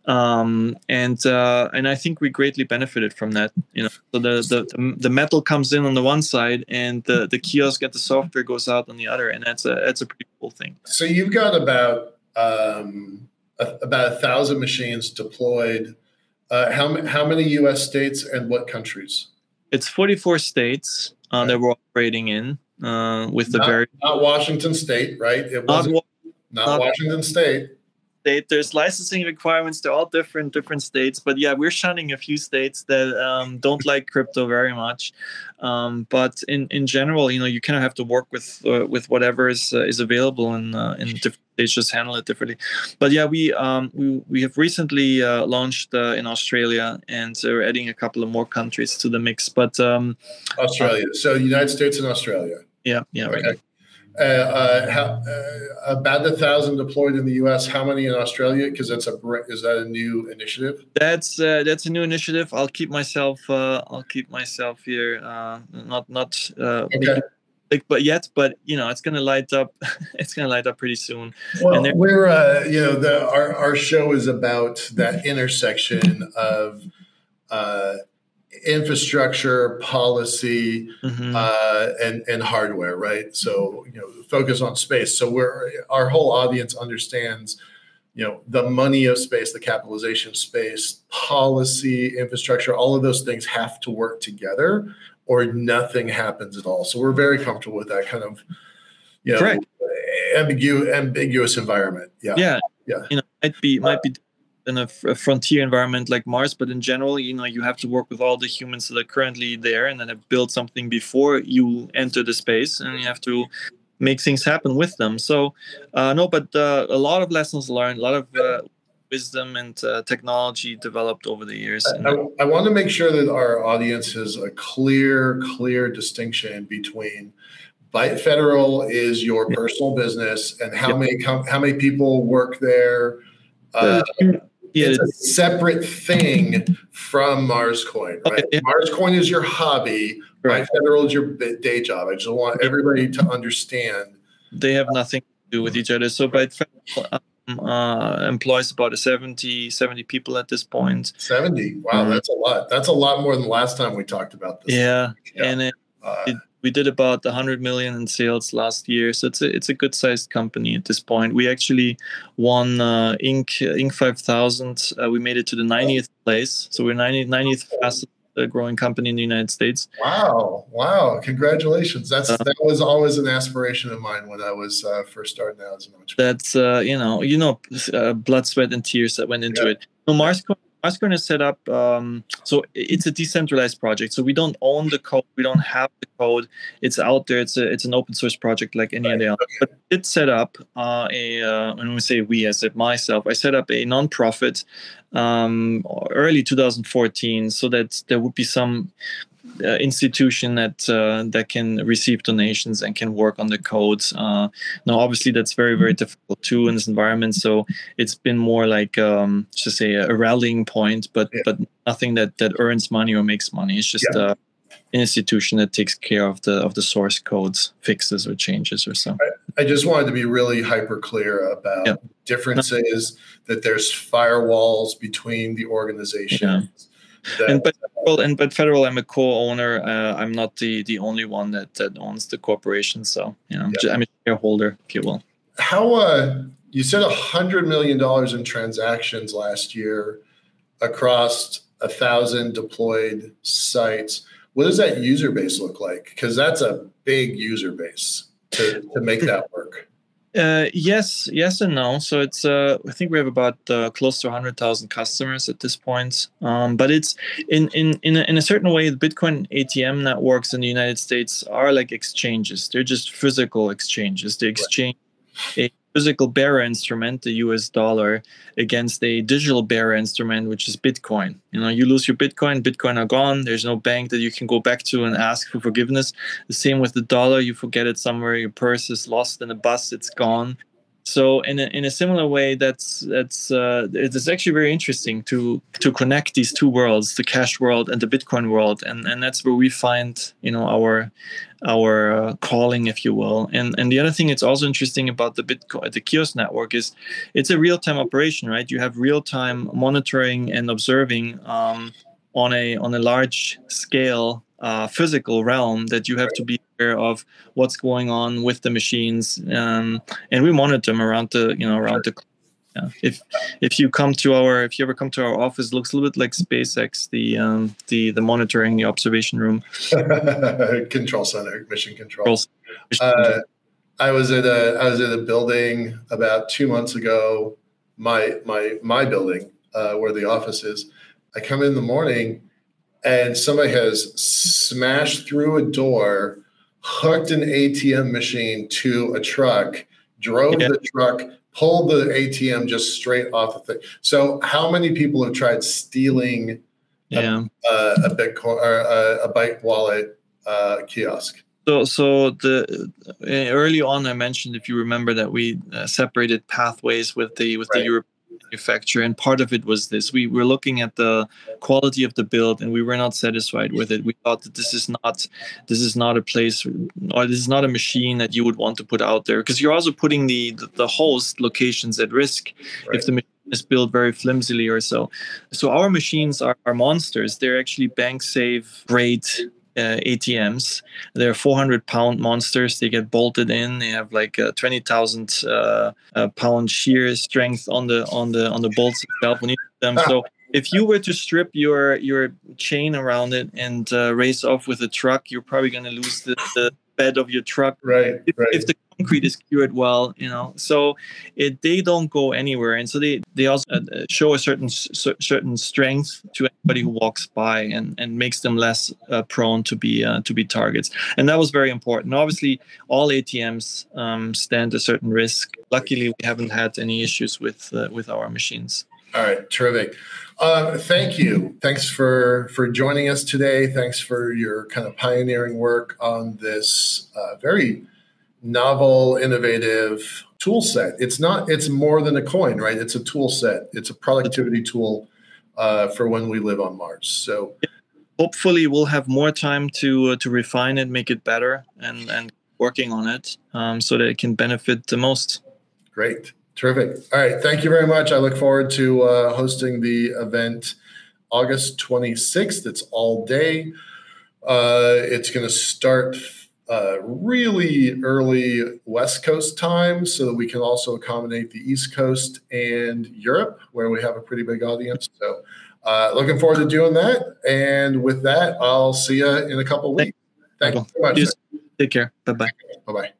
Um, and uh, and I think we greatly benefited from that. You know, so the, the the metal comes in on the one side, and the the kiosk and the software goes out on the other, and that's a that's a pretty cool thing. So you've got about. Um a, about a thousand machines deployed. Uh, how how many U.S. states and what countries? It's 44 states uh, that we're operating in uh, with the not, very not Washington State, right? It wasn't not, not, not Washington State. state. There's licensing requirements. They're all different, different states. But yeah, we're shunning a few states that um, don't like crypto very much. Um, but in, in general, you know, you kind of have to work with uh, with whatever is uh, is available in uh, in different states. Just handle it differently. But yeah, we um, we we have recently uh, launched uh, in Australia, and we're adding a couple of more countries to the mix. But um, Australia, so United States and Australia. Yeah, yeah, okay. right. Uh, uh, how, uh, about a thousand deployed in the U.S. How many in Australia? Because that's a is that a new initiative? That's uh, that's a new initiative. I'll keep myself uh, I'll keep myself here. Uh, not not okay. Big, but yet, but you know, it's gonna light up. it's gonna light up pretty soon. Well, we're uh, you know the our our show is about that intersection of infrastructure, policy, mm-hmm. uh, and and hardware, right? So you know, focus on space. So we're our whole audience understands, you know, the money of space, the capitalization of space, policy, infrastructure. All of those things have to work together, or nothing happens at all. So we're very comfortable with that kind of, you know, Correct. ambiguous ambiguous environment. Yeah, yeah, yeah. You know, it might be might be in a, a, frontier environment like Mars, but in general, you know, you have to work with all the humans that are currently there and then have built something before you enter the space, and you have to make things happen with them. So, uh, no, but uh, a lot of lessons learned, a lot of uh, wisdom and uh, technology developed over the years. I, I, I want to make sure that our audience has a clear, clear distinction between Byte Federal is your personal business, and how many how many people work there. Uh, yeah, it's a separate thing from Mars Coin, right? Okay. Mars Coin is your hobby. Right. Federal is your day job. I just want everybody to understand. They have nothing to do with each other. So Byte Federal uh, employs about 70, 70 people at this point. 70. Wow, mm-hmm. that's a lot. That's a lot more than last time we talked about this. Yeah. yeah. And it, uh, it we did about 100 million in sales last year so it's a, it's a good sized company at this point we actually won uh, inc inc 5000 uh, we made it to the 90th place so we're 90, 90th fastest uh, growing company in the united states. Wow. Wow. Congratulations. That's uh, that was always an aspiration of mine when i was uh, first starting out as an entrepreneur. That's uh, you know you know blood sweat and tears that went into yeah. it mars Marscoin is set up um, so it's a decentralized project. So we don't own the code, we don't have the code. It's out there. It's a, it's an open source project like any other. But it set up uh, a uh, when we say we, I said myself. I set up a nonprofit um, early 2014, so that there would be some uh, institution that uh, that can receive donations and can work on the codes. Uh, now, obviously, that's very very difficult too in this environment. So it's been more like um, just say a rallying point, but yeah. but nothing that that earns money or makes money. It's just yeah. uh, an institution that takes care of the of the source codes fixes or changes or so. I, I just wanted to be really hyper clear about yeah. differences that there's firewalls between the organizations and Byte Federal, and Byte Federal, I'm a co-owner. Uh, I'm not the the only one that that owns the corporation. So you know, yeah. I'm a shareholder, if you will. How uh, you said a hundred million dollars in transactions last year across a thousand deployed sites. What does that user base look like? Because that's a big user base to, to make that work. Uh, yes, yes, and no. So it's uh, I think we have about uh, close to 100,000 customers at this point. Um, but it's in in in a, in a certain way, the Bitcoin ATM networks in the United States are like exchanges. They're just physical exchanges. They exchange right. a physical bearer instrument, the US dollar, against a digital bearer instrument, which is Bitcoin. You know, you lose your Bitcoin, Bitcoin are gone. There's no bank that you can go back to and ask for forgiveness. The same with the dollar, you forget it somewhere, your purse is lost in a bus, it's gone. So in a, in a similar way, that's that's uh, it's actually very interesting to to connect these two worlds, the cash world and the Bitcoin world, and and that's where we find you know our our uh, calling, if you will. And and the other thing it's also interesting about the Bitcoin the kiosk network is it's a real time operation, right? You have real time monitoring and observing um, on a on a large scale uh, physical realm that you have to be aware of what's going on with the machines um, and we monitor them around the you know around the yeah. if if you come to our if you ever come to our office it looks a little bit like SpaceX the um, the the monitoring the observation room. Control center mission control. Uh, I was at a I was at a building about two months ago my my my building uh, where the office is. I come in the morning, and somebody has smashed through a door, hooked an ATM machine to a truck, drove yeah. the truck, pulled the ATM just straight off the thing. So, how many people have tried stealing yeah. a, a Bitcoin or a, a Byte wallet uh, kiosk? So, so the uh, early on, I mentioned, if you remember, that we uh, separated pathways with the with right. the European manufacturer, and part of it was this: we were looking at the quality of the build, and we were not satisfied with it. We thought that this is not this is not a place, or this is not a machine that you would want to put out there, because you're also putting the, the, host locations at risk right. if the machine is built very flimsily or so. So our machines are, are monsters. They're actually bank safe, great uh, ATMs. They're 400 pound monsters. They get bolted in. They have like 20,000 uh, uh, pound shear strength on the on the on the bolts itself when you them. So if you were to strip your your chain around it and uh, race off with a truck, you're probably going to lose the, the bed of your truck. Right. If, right. if the concrete is cured well, you know, so it, they don't go anywhere, and so they they also uh, uh show a certain certain strength to anybody who walks by, and and makes them less uh, prone to be uh, to be targets, and that was very important. Obviously, all ATMs um, stand a certain risk. Luckily, we haven't had any issues with uh, with our machines. All right, terrific. Uh, thank you. Thanks for for joining us today. Thanks for your kind of pioneering work on this uh, very novel, innovative tool set. It's not. It's more than a coin, right? It's a tool set. It's a productivity tool uh, for when we live on Mars. So hopefully, we'll have more time to uh, to refine it, make it better, and and working on it um, so that it can benefit the most. Great. Terrific. All right. Thank you very much. I look forward to uh, hosting the event August 26th. It's all day. Uh, it's going to start uh, really early West Coast time so that we can also accommodate the East Coast and Europe, where we have a pretty big audience. So, uh, looking forward to doing that. And with that, I'll see you in a couple weeks. Thank you so much. Take care. Bye bye. Bye bye.